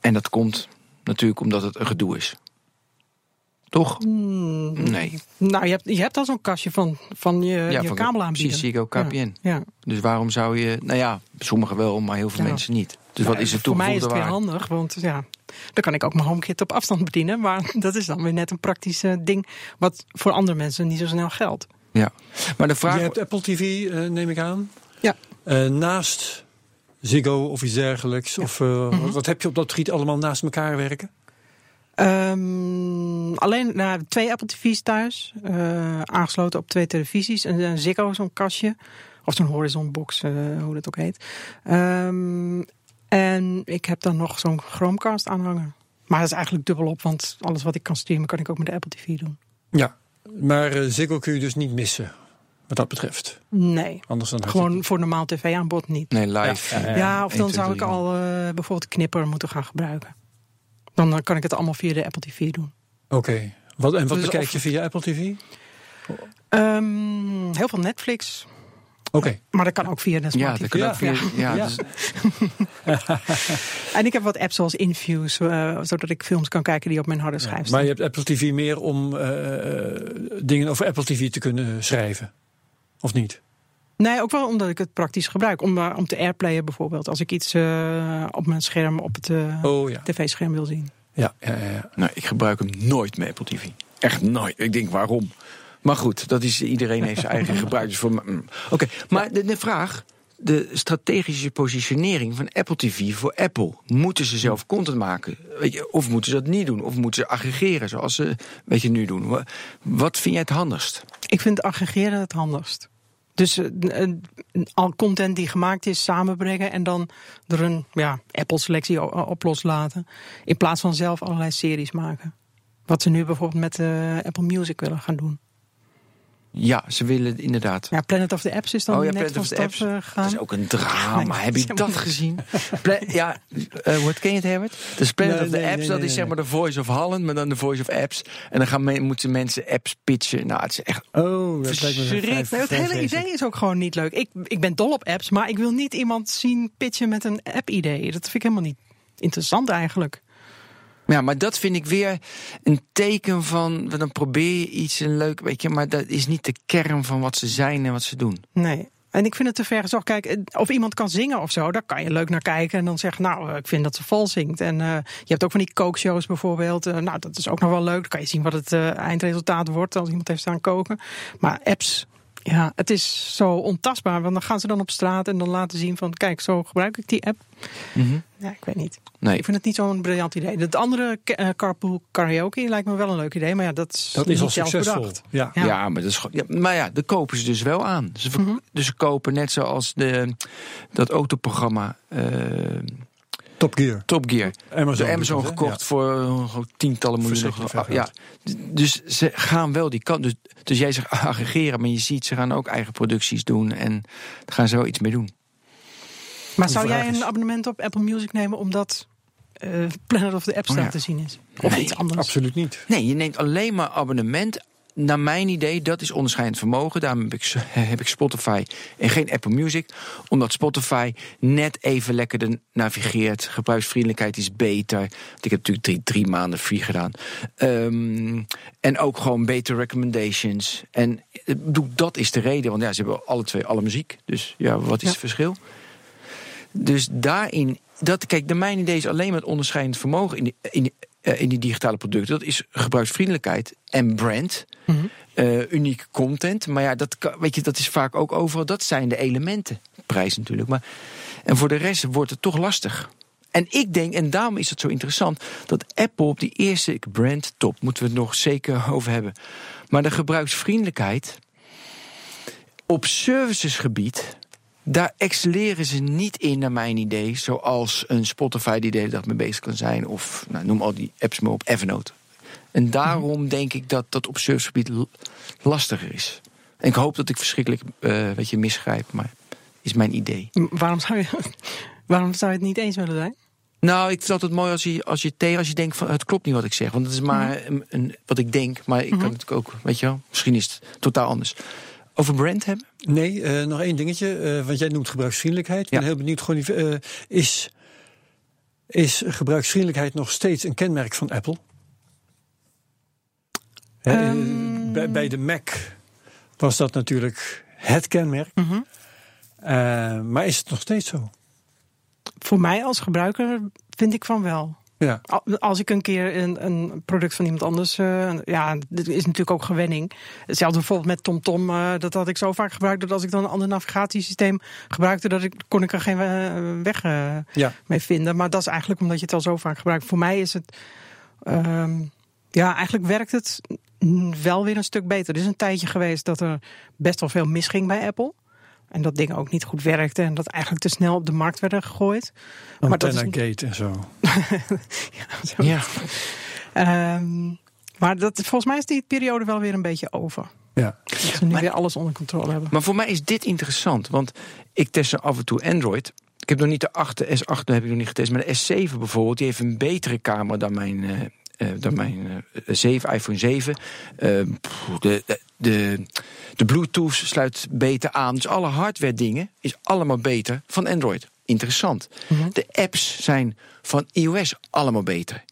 en dat komt natuurlijk omdat het een gedoe is. Toch? Mm, nee. Nou, je hebt, je hebt al zo'n kastje van, van je, ja, je van kabelaanbieder. Ziggo KPN. Ja, ja. Dus waarom zou je... Nou ja, sommigen wel, maar heel veel Ja. mensen niet. Dus wat is het Voor mij is toegevoegde het weer handig, want ja, dan kan ik ook mijn HomeKit op afstand bedienen. Maar dat is dan weer net een praktisch eh, ding wat voor andere mensen niet zo snel geldt. Ja. Maar de vraag... Je hebt Apple TV, eh, neem ik aan. Ja. Eh, naast Ziggo of iets dergelijks. Of, eh, Mhm. wat, wat heb je op dat gebied allemaal naast elkaar werken? Ehm, alleen nou, twee Apple TV's thuis, eh, aangesloten op twee televisies. En een Ziggo, zo'n kastje. Of zo'n Horizon box, eh, hoe dat ook heet. Ehm, en ik heb dan nog zo'n Chromecast aanhangen. Maar dat is eigenlijk dubbelop, want alles wat ik kan streamen kan ik ook met de Apple TV doen. Ja. Maar eh, Ziggo kun je dus niet missen, wat dat betreft. Nee, Anders dan gewoon voor normaal tv-aanbod niet. Nee, live. Ja, ja, Ja, of dan zou ik al eh, bijvoorbeeld Knipper moeten gaan gebruiken. Dan eh, kan ik het allemaal via de Apple TV doen. Oké. Wat, en wat Dus bekijk je via Apple TV? Ehm, heel veel Netflix. Oké. Maar dat kan ook via de Ja, Smart dat TV. kan ook via... Ja, Ja. dus- En ik heb wat apps zoals Infuse, eh, zodat ik films kan kijken die op mijn harde schijf Maar staan. je hebt Apple TV meer om eh, dingen over Apple TV te kunnen schrijven. Of niet? Nee, ook wel omdat ik het praktisch gebruik. Om, eh, om te airplayen bijvoorbeeld. Als ik iets eh, op mijn scherm, op het eh, Oh ja. tv-scherm wil zien. Ja, ja, ja, ja. Nou, ik gebruik hem nooit met Apple TV. Echt nooit. Ik denk waarom. Maar goed, dat is, iedereen heeft zijn eigen gebruik. Dus voor mm. Oké, maar de, de vraag. De strategische positionering van Apple TV voor Apple. Moeten ze zelf content maken? Weet je, of moeten ze dat niet doen? Of moeten ze aggregeren zoals ze weet je, nu doen? Wa- Wat vind jij het handigst? Ik vind aggregeren het handigst. Dus eh, eh, al content die gemaakt is samenbrengen en dan er een ja, Apple-selectie op loslaten. In plaats van zelf allerlei series maken. Wat ze nu bijvoorbeeld met eh, Apple Music willen gaan doen. Ja, ze willen inderdaad. Ja, Planet of the Apps is dan Oh ja, net Planet of the start Apps. eh. Dat is ook een drama. Nee, Heb je dat gezien? Pla- ja, eh, wat ken je het, Herbert? De Planet Nee, of the nee, Apps, nee, dat nee, is zeg maar de Voice of Holland, maar dan de Voice of Apps. En dan gaan men, moeten mensen apps pitchen. Nou, het is echt Oh, dat lijkt me Nee, het hele idee is ook gewoon niet leuk. Ik, ik ben dol op apps, maar ik wil niet iemand zien pitchen met een app-idee. Dat vind ik helemaal niet interessant eigenlijk. Ja, maar dat vind ik weer een teken van. Dan probeer je iets een leuk. Weet je, maar dat is niet de kern van wat ze zijn en wat ze doen. Nee. En ik vind het te ver gezocht. Kijk, eh, of iemand kan zingen of zo, daar kan je leuk naar kijken. En dan zeggen, nou, eh, ik vind dat ze vals zingt. En eh, je hebt ook van die kookshows bijvoorbeeld. Nou, dat is ook nog wel leuk. Dan kan je zien wat het eindresultaat wordt als iemand heeft staan koken. Maar apps, ja, het is zo ontastbaar. Want dan gaan ze dan op straat en dan laten zien van... kijk, zo gebruik ik die app. Ja, ik weet niet. Nee. Ik vind het niet zo'n briljant idee. Het andere eh, carpool karaoke lijkt me wel een leuk idee. Maar ja, dat is, Dat is niet al succesvol. Ja. Ja, Ja. maar, dat is, ja, maar ja, daar kopen ze dus wel aan. Ze Mhm. Dus ze kopen net zoals de, dat autoprogramma eh, Top Gear. Top Gear. Amazon, de Amazon het, gekocht voor eh, tientallen miljoenen. Veel Ja, dus ze gaan wel die kant. Dus, dus jij zegt aggregeren, maar je ziet ze gaan ook eigen producties doen en daar gaan ze wel iets mee doen. Maar zou jij een is- abonnement op Apple Music nemen omdat eh Planet of the Apps Oh ja. te zien is? Of Nee, iets anders? Absoluut niet. Nee, je neemt alleen maar abonnement. Naar mijn idee, dat is onderscheidend vermogen. Daarom heb ik, heb ik Spotify en geen Apple Music. Omdat Spotify net even lekkerder navigeert. Gebruiksvriendelijkheid is beter. Want ik heb natuurlijk drie, drie maanden free gedaan. Ehm, en ook gewoon beter recommendations. En bedoel, dat is de reden. Want ja, ze hebben alle twee alle muziek. Dus ja, wat is Ja. het verschil? Dus daarin dat, kijk, de mijn idee is alleen maar het onderscheidend vermogen in in, eh, in die digitale producten. Dat is gebruiksvriendelijkheid en brand. Mhm. Uh, unieke content. Maar ja, dat, weet je, dat is vaak ook overal. Dat zijn de elementen. Prijs natuurlijk. Maar, en voor de rest wordt het toch lastig. En ik denk, en daarom is het zo interessant, dat Apple op die eerste brand top, moeten we het nog zeker over hebben. Maar de gebruiksvriendelijkheid op servicesgebied, daar excelleren ze niet in, naar mijn idee, zoals een Spotify die de hele dag mee bezig kan zijn, of nou, noem al die apps maar op Evernote. En daarom denk ik dat dat op servicegebied lastiger is. En ik hoop dat ik verschrikkelijk uh, weet je, misgrijp, maar is mijn idee. Waarom zou je, waarom zou je het niet eens willen zijn? Nou, ik vind het altijd mooi als je, als je tegen, als je denkt van het klopt niet wat ik zeg. Want het is maar mhm. een, een, wat ik denk. Maar ik kan mhm. het ook, weet je wel, misschien is het totaal anders. Over brand hebben? Nee, uh, nog één dingetje. Uh, want jij noemt gebruiksvriendelijkheid. Ik ben heel benieuwd, gewoon, uh, is, is gebruiksvriendelijkheid nog steeds een kenmerk van Apple? Um... Bij, bij, de Mac was dat natuurlijk het kenmerk. Mm maar is het nog steeds zo? Voor mij als gebruiker vind ik van wel. Ja. Als ik een keer een, een product van iemand anders. Uh, ja, dit is natuurlijk ook gewenning. Hetzelfde bijvoorbeeld met TomTom. Tom, uh, dat had ik zo vaak gebruikt. Dat als ik dan een ander navigatiesysteem gebruikte. Dat ik, kon ik er geen uh, weg ja. mee vinden. Maar dat is eigenlijk omdat je het al zo vaak gebruikt. Voor mij is het. Ehm, ja, eigenlijk werkt het wel weer een stuk beter. Er is een tijdje geweest dat er best wel veel misging bij Apple. En dat dingen ook niet goed werkten en dat eigenlijk te snel op de markt werden gegooid. maar dat is... Gate en zo. ja. Zo. ja. Ehm, maar dat, volgens mij is die periode wel weer een beetje over. Ja. Dat ze nu weer alles onder controle hebben. Maar voor mij is dit interessant, want ik test af en toe Android. Ik heb nog niet de 8, S8 heb ik nog niet getest, maar de S7 bijvoorbeeld, die heeft een betere camera dan mijn, uh, dan mijn uh, 7, iPhone 7. Ehm, de, de, de Bluetooth sluit beter aan. Dus alle hardware dingen is allemaal beter van Android. Interessant. Mhm. De apps zijn van iOS allemaal beter.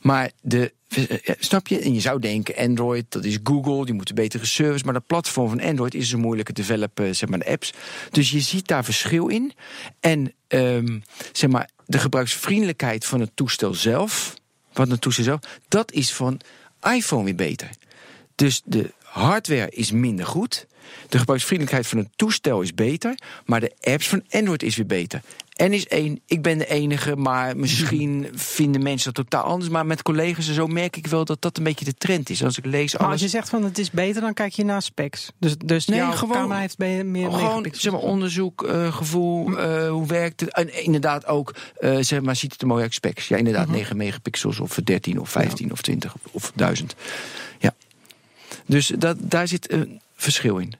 Maar de, eh, snap je? En je zou denken, Android, dat is Google, die moeten betere service. Maar dat platform van Android is een moeilijke developen, zeg maar, de apps. Dus je ziet daar verschil in. En um, zeg maar, de gebruiksvriendelijkheid van het toestel zelf, wat het toestel zelf, dat is van iPhone weer beter. Dus de hardware is minder goed. De gebruiksvriendelijkheid van het toestel is beter. Maar de apps van Android is weer beter. En is één, ik ben de enige, maar misschien vinden mensen dat totaal anders. Maar met collega's en zo merk ik wel dat dat een beetje de trend is. Als ik lees alles... als je zegt van het is beter, dan kijk je naar specs. Dus, dus nee, jouw gewoon, camera heeft meer Gewoon zeg maar, onderzoek, uh, gevoel, uh, hoe werkt het. En inderdaad ook, uh, zeg maar, ziet het er mooi uit specs. Ja, inderdaad, mm -hmm. 9 megapixels of 13 of 15 ja. of 20 of 1000. Ja. Dus dat, daar zit een verschil in.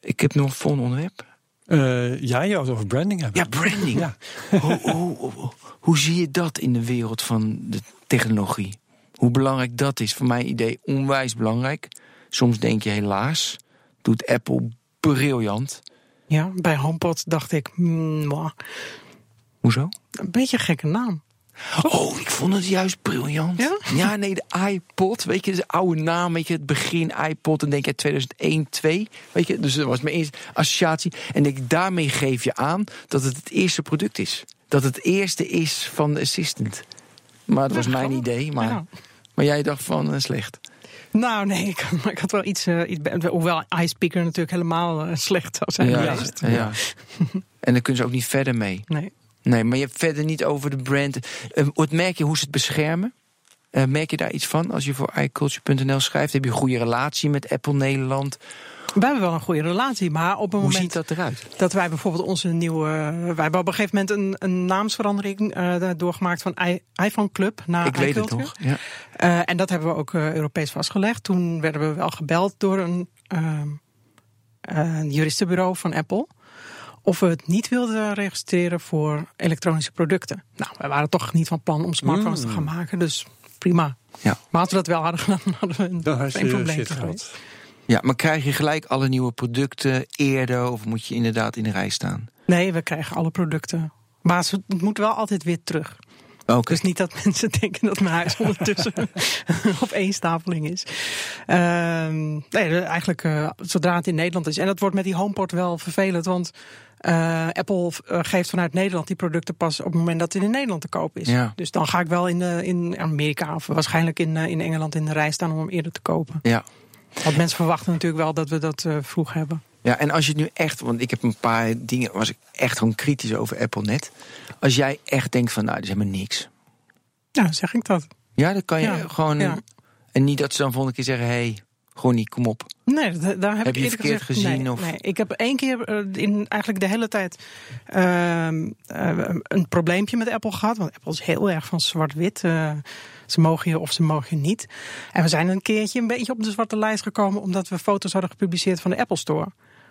Ik heb nog een volgende onderwerp. Uh, ja, je had over branding hebben. Ja, branding. Ja. hoe, hoe, hoe, hoe, zie je dat in de wereld van de technologie? Hoe belangrijk dat is? Voor mijn idee onwijs belangrijk. Soms denk je helaas, doet Apple briljant. Ja, bij HomePod dacht ik, mm, Hoezo? Een beetje een gekke naam. Oh, ik vond het juist briljant. Ja? ja? nee, de iPod, weet je, de oude naam, weet je, het begin iPod, en denk je 2001, 2, weet je, dus dat was mijn eerste associatie. En denk, daarmee geef je aan dat het het eerste product is. Dat het eerste is van de Assistant. Maar dat was mijn idee, maar, maar jij dacht van uh, slecht. Nou, nee, ik, maar ik had wel iets, uh, iets hoewel iSpeaker natuurlijk helemaal uh, slecht zou zijn. Ja, ja. en dan kunnen ze ook niet verder mee. Nee. Nee, maar je hebt verder niet over de brand. Uh, wat merk je hoe ze het beschermen? Uh, merk je daar iets van als je voor iCulture.nl schrijft? Heb je een goede relatie met Apple Nederland? We hebben wel een goede relatie, maar op een Hoe moment ziet dat eruit? Dat wij bijvoorbeeld onze nieuwe. Wij hebben op een gegeven moment een, een naamsverandering uh, doorgemaakt van I, iPhone Club naar Ik weet het nog. Ja. Uh, en dat hebben we ook uh, Europees vastgelegd. Toen werden we wel gebeld door een, een juristenbureau van Apple of we het niet wilden registreren voor elektronische producten. Nou, wij waren toch niet van plan om smartphones te gaan mm. maken, dus prima. Ja. Maar als we dat wel hadden gedaan, hadden we een, geen probleem gehad. Ja, maar krijg je gelijk alle nieuwe producten eerder of moet je inderdaad in de rij staan? Nee, we krijgen alle producten. Maar het moet wel altijd weer terug. Oké. Dus niet dat mensen denken dat mijn huis ondertussen op één stapeling is. Ehm, nee, eigenlijk uh, zodra het in Nederland is. En dat wordt met die HomePod wel vervelend, want uh, Apple uh, geeft vanuit Nederland die producten pas op het moment dat het in Nederland te koop is. Ja. Dus dan ga ik wel in, in Amerika of waarschijnlijk in, in Engeland in de rij staan om hem eerder te kopen. Ja. Want mensen verwachten natuurlijk wel dat we dat vroeg hebben. Ja, en als je het nu echt, want ik heb een paar dingen, was ik echt gewoon kritisch over Apple net. Als jij echt denkt van, nou, dit is helemaal niks. Ja, zeg ik dat. Ja, dan kan je Ja, gewoon. ja. En niet dat ze dan volgende keer zeggen: hé, hey, gewoon niet, kom op. Nee, da- daar heb, Heb ik je verkeerd gezegd, gezien, Nee, of- nee. ik heb één keer eh, in eigenlijk de hele tijd ehm, eh, een probleempje met Apple gehad. Want Apple is heel erg van zwart-wit. eh, ze mogen je of ze mogen je niet. En we zijn een keertje een beetje op de zwarte lijst gekomen... omdat we foto's hadden gepubliceerd van de Apple Store.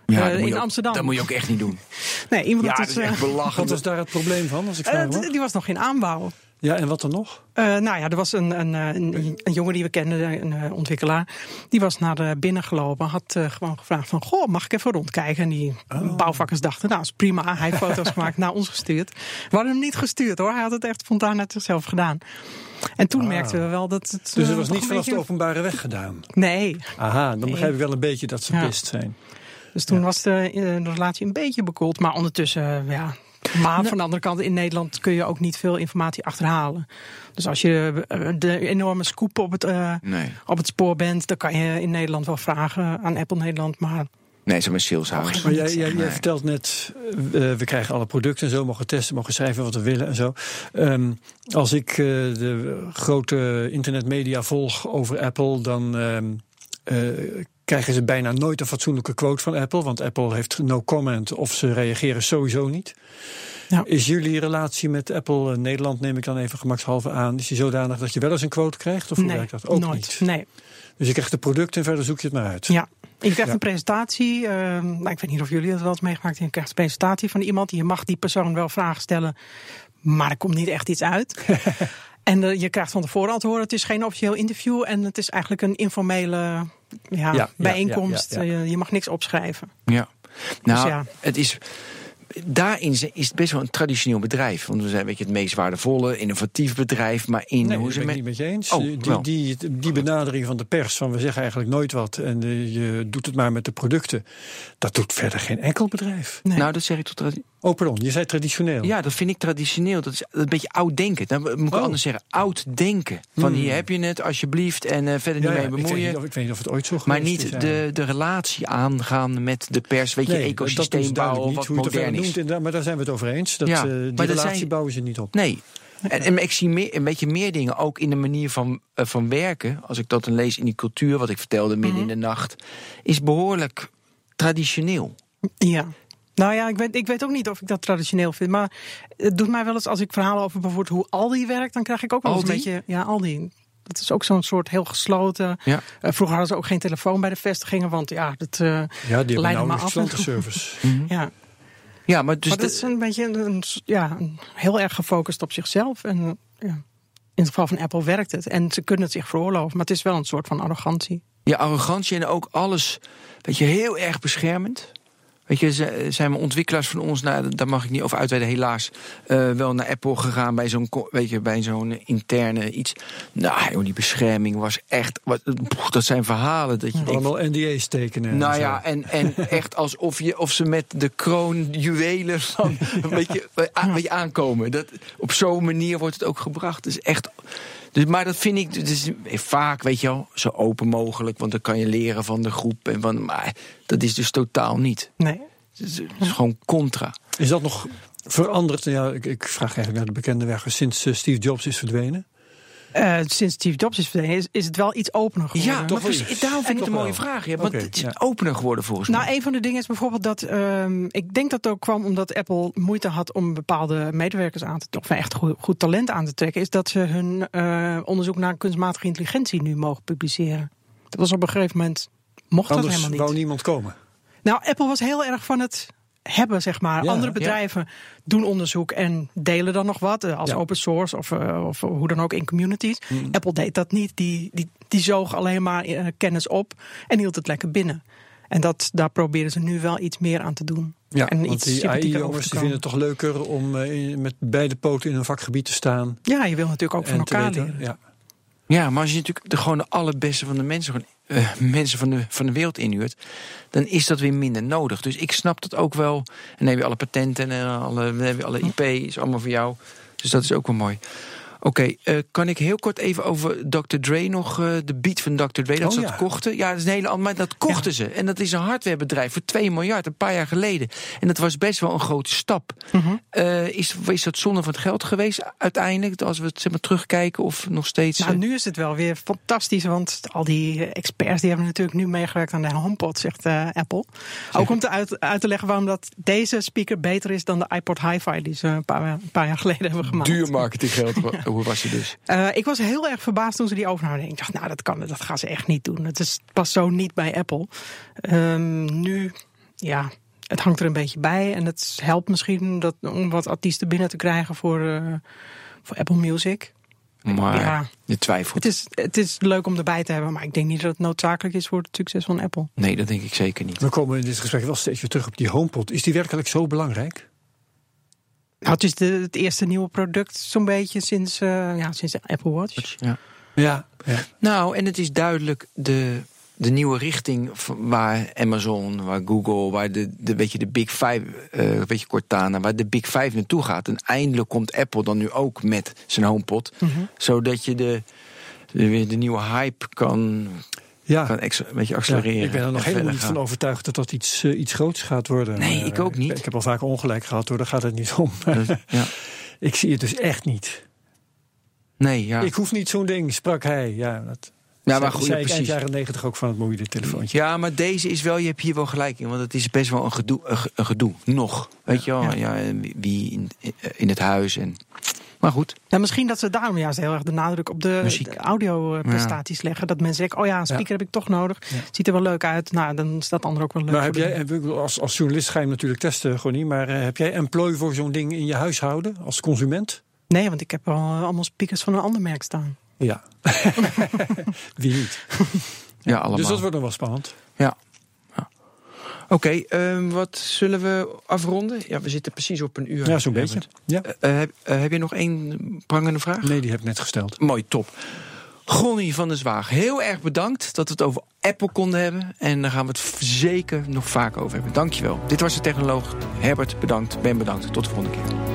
Eh, moet je in ook- Amsterdam. Dat moet je ook echt niet doen. Nee, iemand Ja, dat is eh, echt belachelijk. Wat was daar het probleem van, als ik eh, vraag mag? die was nog in aanbouw. Ja, en wat dan nog? Eh, nou ja, er was een, een, eh, een, een jongen die we kenden, een eh, ontwikkelaar. Die was naar de binnen gelopen. Had eh, gewoon gevraagd van, goh, mag ik even rondkijken? En die Oh. bouwvakkers dachten, nou, is prima. Hij heeft foto's gemaakt, naar ons gestuurd. We hadden hem niet gestuurd hoor. Hij had het echt spontaan uit zichzelf gedaan. En toen Ah. merkten we wel dat het... Dus eh, het was niet vanaf de openbare weg gedaan. Nee. Aha, dan begrijp ik wel een beetje dat ze Ja. pist zijn. Dus toen was de, eh, de relatie een beetje bekoeld. Maar ondertussen, eh, ja... Maar van de andere kant, in Nederland kun je ook niet veel informatie achterhalen. Dus als je eh, de enorme scoop op het, eh, Nee, op het spoor bent, dan kan je in Nederland wel vragen aan Apple Nederland. Maar nee ze zijn saleshouders. Maar jij, jij, jij vertelt net, we krijgen alle producten en zo, mogen testen, mogen schrijven wat we willen en zo. Ehm, als ik eh, de grote internetmedia volg over Apple, dan ehm, eh, krijgen ze bijna nooit een fatsoenlijke quote van Apple. Want Apple heeft no comment of ze reageren sowieso niet. Ja. Is jullie relatie met Apple eh, Nederland, neem ik dan even gemakshalve aan, is die zodanig dat je wel eens een quote krijgt? Of hoe nee, werkt dat? Ook nooit. niet. Nee. Dus je krijgt de producten en verder zoek je het maar uit. Ja. Je krijgt Ja. een presentatie. nou, ik weet niet of jullie dat wel eens meegemaakt hebben. Je krijgt een presentatie van iemand. Je mag die persoon wel vragen stellen. Maar er komt niet echt iets uit. en eh, je krijgt van tevoren al te horen. Het is geen officieel interview. En het is eigenlijk een informele ja, ja, bijeenkomst. ja, ja. Eh, je mag niks opschrijven. Ja. Nou, Dus ja. het is. Daarin is het best wel een traditioneel bedrijf. Want we zijn weet je, het meest waardevolle, innovatief bedrijf. Maar in Nee, hoe dat ze ben ik met. niet met je eens. Oh, die, die, die benadering van de pers, van we zeggen eigenlijk nooit wat en eh, je doet het maar met de producten, dat doet verder geen enkel bedrijf. Nee. Nou, dat zeg ik tot. Oh, pardon, je zei traditioneel. Ja, dat vind ik traditioneel. Dat is een beetje oud denken. Dan moet ik Oh. anders zeggen. Oud denken. Van Hmm. hier heb je het, alsjeblieft. En eh, verder Ja, niet ja, mee ik, weet bemoeien. niet of, ik weet niet of het ooit zo Maar geweest niet is de, eigenlijk. de relatie aangaan met de pers. Weet je, Nee, ze ecosysteem bouwen wat niet, hoe modern is. noemt, maar daar zijn we het over eens. Dat, Ja, eh, die maar relatie zijn- bouwen ze niet op. Nee. En, en ik zie meer, een beetje meer dingen, ook in de manier van, eh, van werken. Als ik dat dan lees in die cultuur, wat ik vertelde midden in de nacht, is behoorlijk traditioneel. Ja. Nou ja, ik weet, ik weet ook niet of ik dat traditioneel vind. Maar het doet mij wel eens als ik verhalen over bijvoorbeeld hoe Aldi werkt, dan krijg ik ook wel eens een beetje. Ja, Aldi. Dat is ook zo'n soort heel gesloten. Ja. Eh, vroeger hadden ze ook geen telefoon bij de vestigingen, want ja, dat. eh, Ja, die hebben Leid me nauwelijks af. klantenservice. ja. Ja, maar dus maar dat is een beetje een, ja, heel erg gefocust op zichzelf. En eh, ja, in het geval van Apple werkt het. En ze kunnen het zich veroorloven, maar het is wel een soort van arrogantie. ja, arrogantie en ook alles, weet je, heel erg beschermend. Weet je, zijn we ontwikkelaars van ons, nou, daar mag ik niet over uitweiden, helaas, eh, wel naar Apple gegaan bij zo'n, weet je, bij zo'n interne iets. Nou, joh, die bescherming was echt, wat, poeh, dat zijn verhalen dat je denkt, Allemaal NDA's tekenen. en Nou zo. ja, en, en echt alsof je, of ze met de kroon juwelen van een beetje, een beetje aankomen. Dat, op zo'n manier wordt het ook gebracht. Dus echt. Dus, maar dat vind ik dus vaak, weet je wel, zo open mogelijk. Want dan kan je leren van de groep. En van, maar dat is dus totaal niet. Nee. Het is, het is gewoon contra. Is dat nog veranderd? Ja, ik, ik vraag eigenlijk naar de bekende weg sinds eh, Steve Jobs is verdwenen. Eh, sinds Steve Jobs is verdwenen, is, is het wel iets opener geworden. Ja, toch precies, daarom vind ik het een mooie wel. vraag. Ja, want het is ja. opener geworden volgens Nou, mij. een van de dingen is bijvoorbeeld dat ehm, ik denk dat het ook kwam omdat Apple moeite had om bepaalde medewerkers aan te trekken, of echt goed, goed talent aan te trekken, is dat ze hun eh, onderzoek naar kunstmatige intelligentie nu mogen publiceren. Dat was op een gegeven moment mocht dat helemaal wou niet. niemand komen. Nou, Apple was heel erg van het hebben, zeg maar. Ja, Andere ja. bedrijven doen onderzoek en delen dan nog wat eh, als Ja. open source of, eh, of hoe dan ook in communities. Mm. Apple deed dat niet. Die, die, die zoog alleen maar eh, kennis op en hield het lekker binnen. En dat, daar proberen ze nu wel iets meer aan te doen. Ja, en want iets die AI-jongens vinden het toch leuker om uh, met beide poten in een vakgebied te staan. Ja, je wil natuurlijk ook van elkaar leren. Ja. Ja, maar als je natuurlijk de, gewoon de allerbeste van de mensen, gewoon, uh, mensen van, de, van de wereld inhuurt, dan is dat weer minder nodig. Dus ik snap dat ook wel. En dan heb je alle patenten en alle, alle IP, is allemaal voor jou. Dus dat is ook wel mooi. Oké, uh, kan ik heel kort even over Dr. Dre nog, uh, de beat van Dr. Dre, dat oh, ze dat kochten? Ja, dat is een hele maar dat kochten ja. ze. En dat is een hardwarebedrijf voor 2 miljard, een paar jaar geleden. En dat was best wel een grote stap. Mm -hmm. uh, is, is dat zonde van het geld geweest uiteindelijk, als we het zeg maar, terugkijken of nog steeds? Nou, nu is het wel weer fantastisch, want al die experts die hebben natuurlijk nu meegewerkt aan de HomePod, zegt Apple. Ook om te uit, uit, te leggen waarom dat deze speaker beter is dan de iPod Hi-Fi die ze een paar, een paar jaar geleden hebben gemaakt. Duur marketinggeld. hoe was je dus? Uh, ik was heel erg verbaasd toen ze die overnamen. Ik dacht, nou, dat kan, dat gaan ze echt niet doen. Het is, past zo niet bij Apple. Um, nu, ja, het hangt er een beetje bij. En het helpt misschien dat, om wat artiesten binnen te krijgen voor, uh, voor Apple Music. Maar ja, je twijfelt. Het is, het is leuk om erbij te hebben, maar ik denk niet dat het noodzakelijk is voor het succes van Apple. Nee, dat denk ik zeker niet. We komen in dit gesprek wel steeds weer terug op die HomePod. Is die werkelijk zo belangrijk? Nou, het is de, het eerste nieuwe product zo'n beetje sinds, uh, ja, sinds de Apple Watch. Ja. Ja, ja. Nou, en het is duidelijk de, de nieuwe richting waar Amazon, waar Google, waar de, de, weet je, de Big Five, uh, weet je, Cortana, waar de Big Five naartoe gaat. En eindelijk komt Apple dan nu ook met zijn HomePod. Mm -hmm. Zodat je de, de, de nieuwe hype kan ja. Kan een beetje accelereren. ik ben er nog helemaal niet van overtuigd dat dat iets, uh, iets groots gaat worden. Nee, ik ook niet. Ik, ik heb al vaak ongelijk gehad hoor, daar gaat het niet om. Dus, ja. ik zie het dus echt niet. Nee, ja. Ik hoef niet zo'n ding, sprak hij. Ja, dat, ja, maar goed, zei precies. eind jaren negentig ook van het mobiele telefoontje. Ja, maar deze is wel, je hebt hier wel gelijk in, want het is best wel een gedoe, een gedoe nog. Weet je wel, ja. ja wie in, in het huis en maar goed. Ja, misschien dat ze daarom juist heel erg de nadruk op de, de audio-prestaties leggen. Dat mensen zeggen, oh ja, een speaker heb ik toch nodig. Ziet er wel leuk uit. Nou, dan is dat ander ook wel leuk. Maar heb jij, als, als journalist ga je natuurlijk testen, gewoon niet. Maar uh, heb jij employ voor zo'n ding in je huishouden als consument? Nee, want ik heb al allemaal speakers van een ander merk staan. Ja. Wie niet? Ja, allemaal. Dus dat wordt nog wel spannend. Ja. Oké, okay, uh, wat zullen we afronden? Ja, we zitten precies op een uur. Ja, zo'n beetje. Ja. Uh, heb, uh, heb, je nog één prangende vraag? Nee, die heb ik net gesteld. Mooi, top. Gonnie van der Zwaag, heel erg bedankt dat we het over Apple konden hebben. En daar gaan we het zeker nog vaak over hebben. Dankjewel. Dit was de technoloog Herbert, bedankt. Ben bedankt. Tot de volgende keer.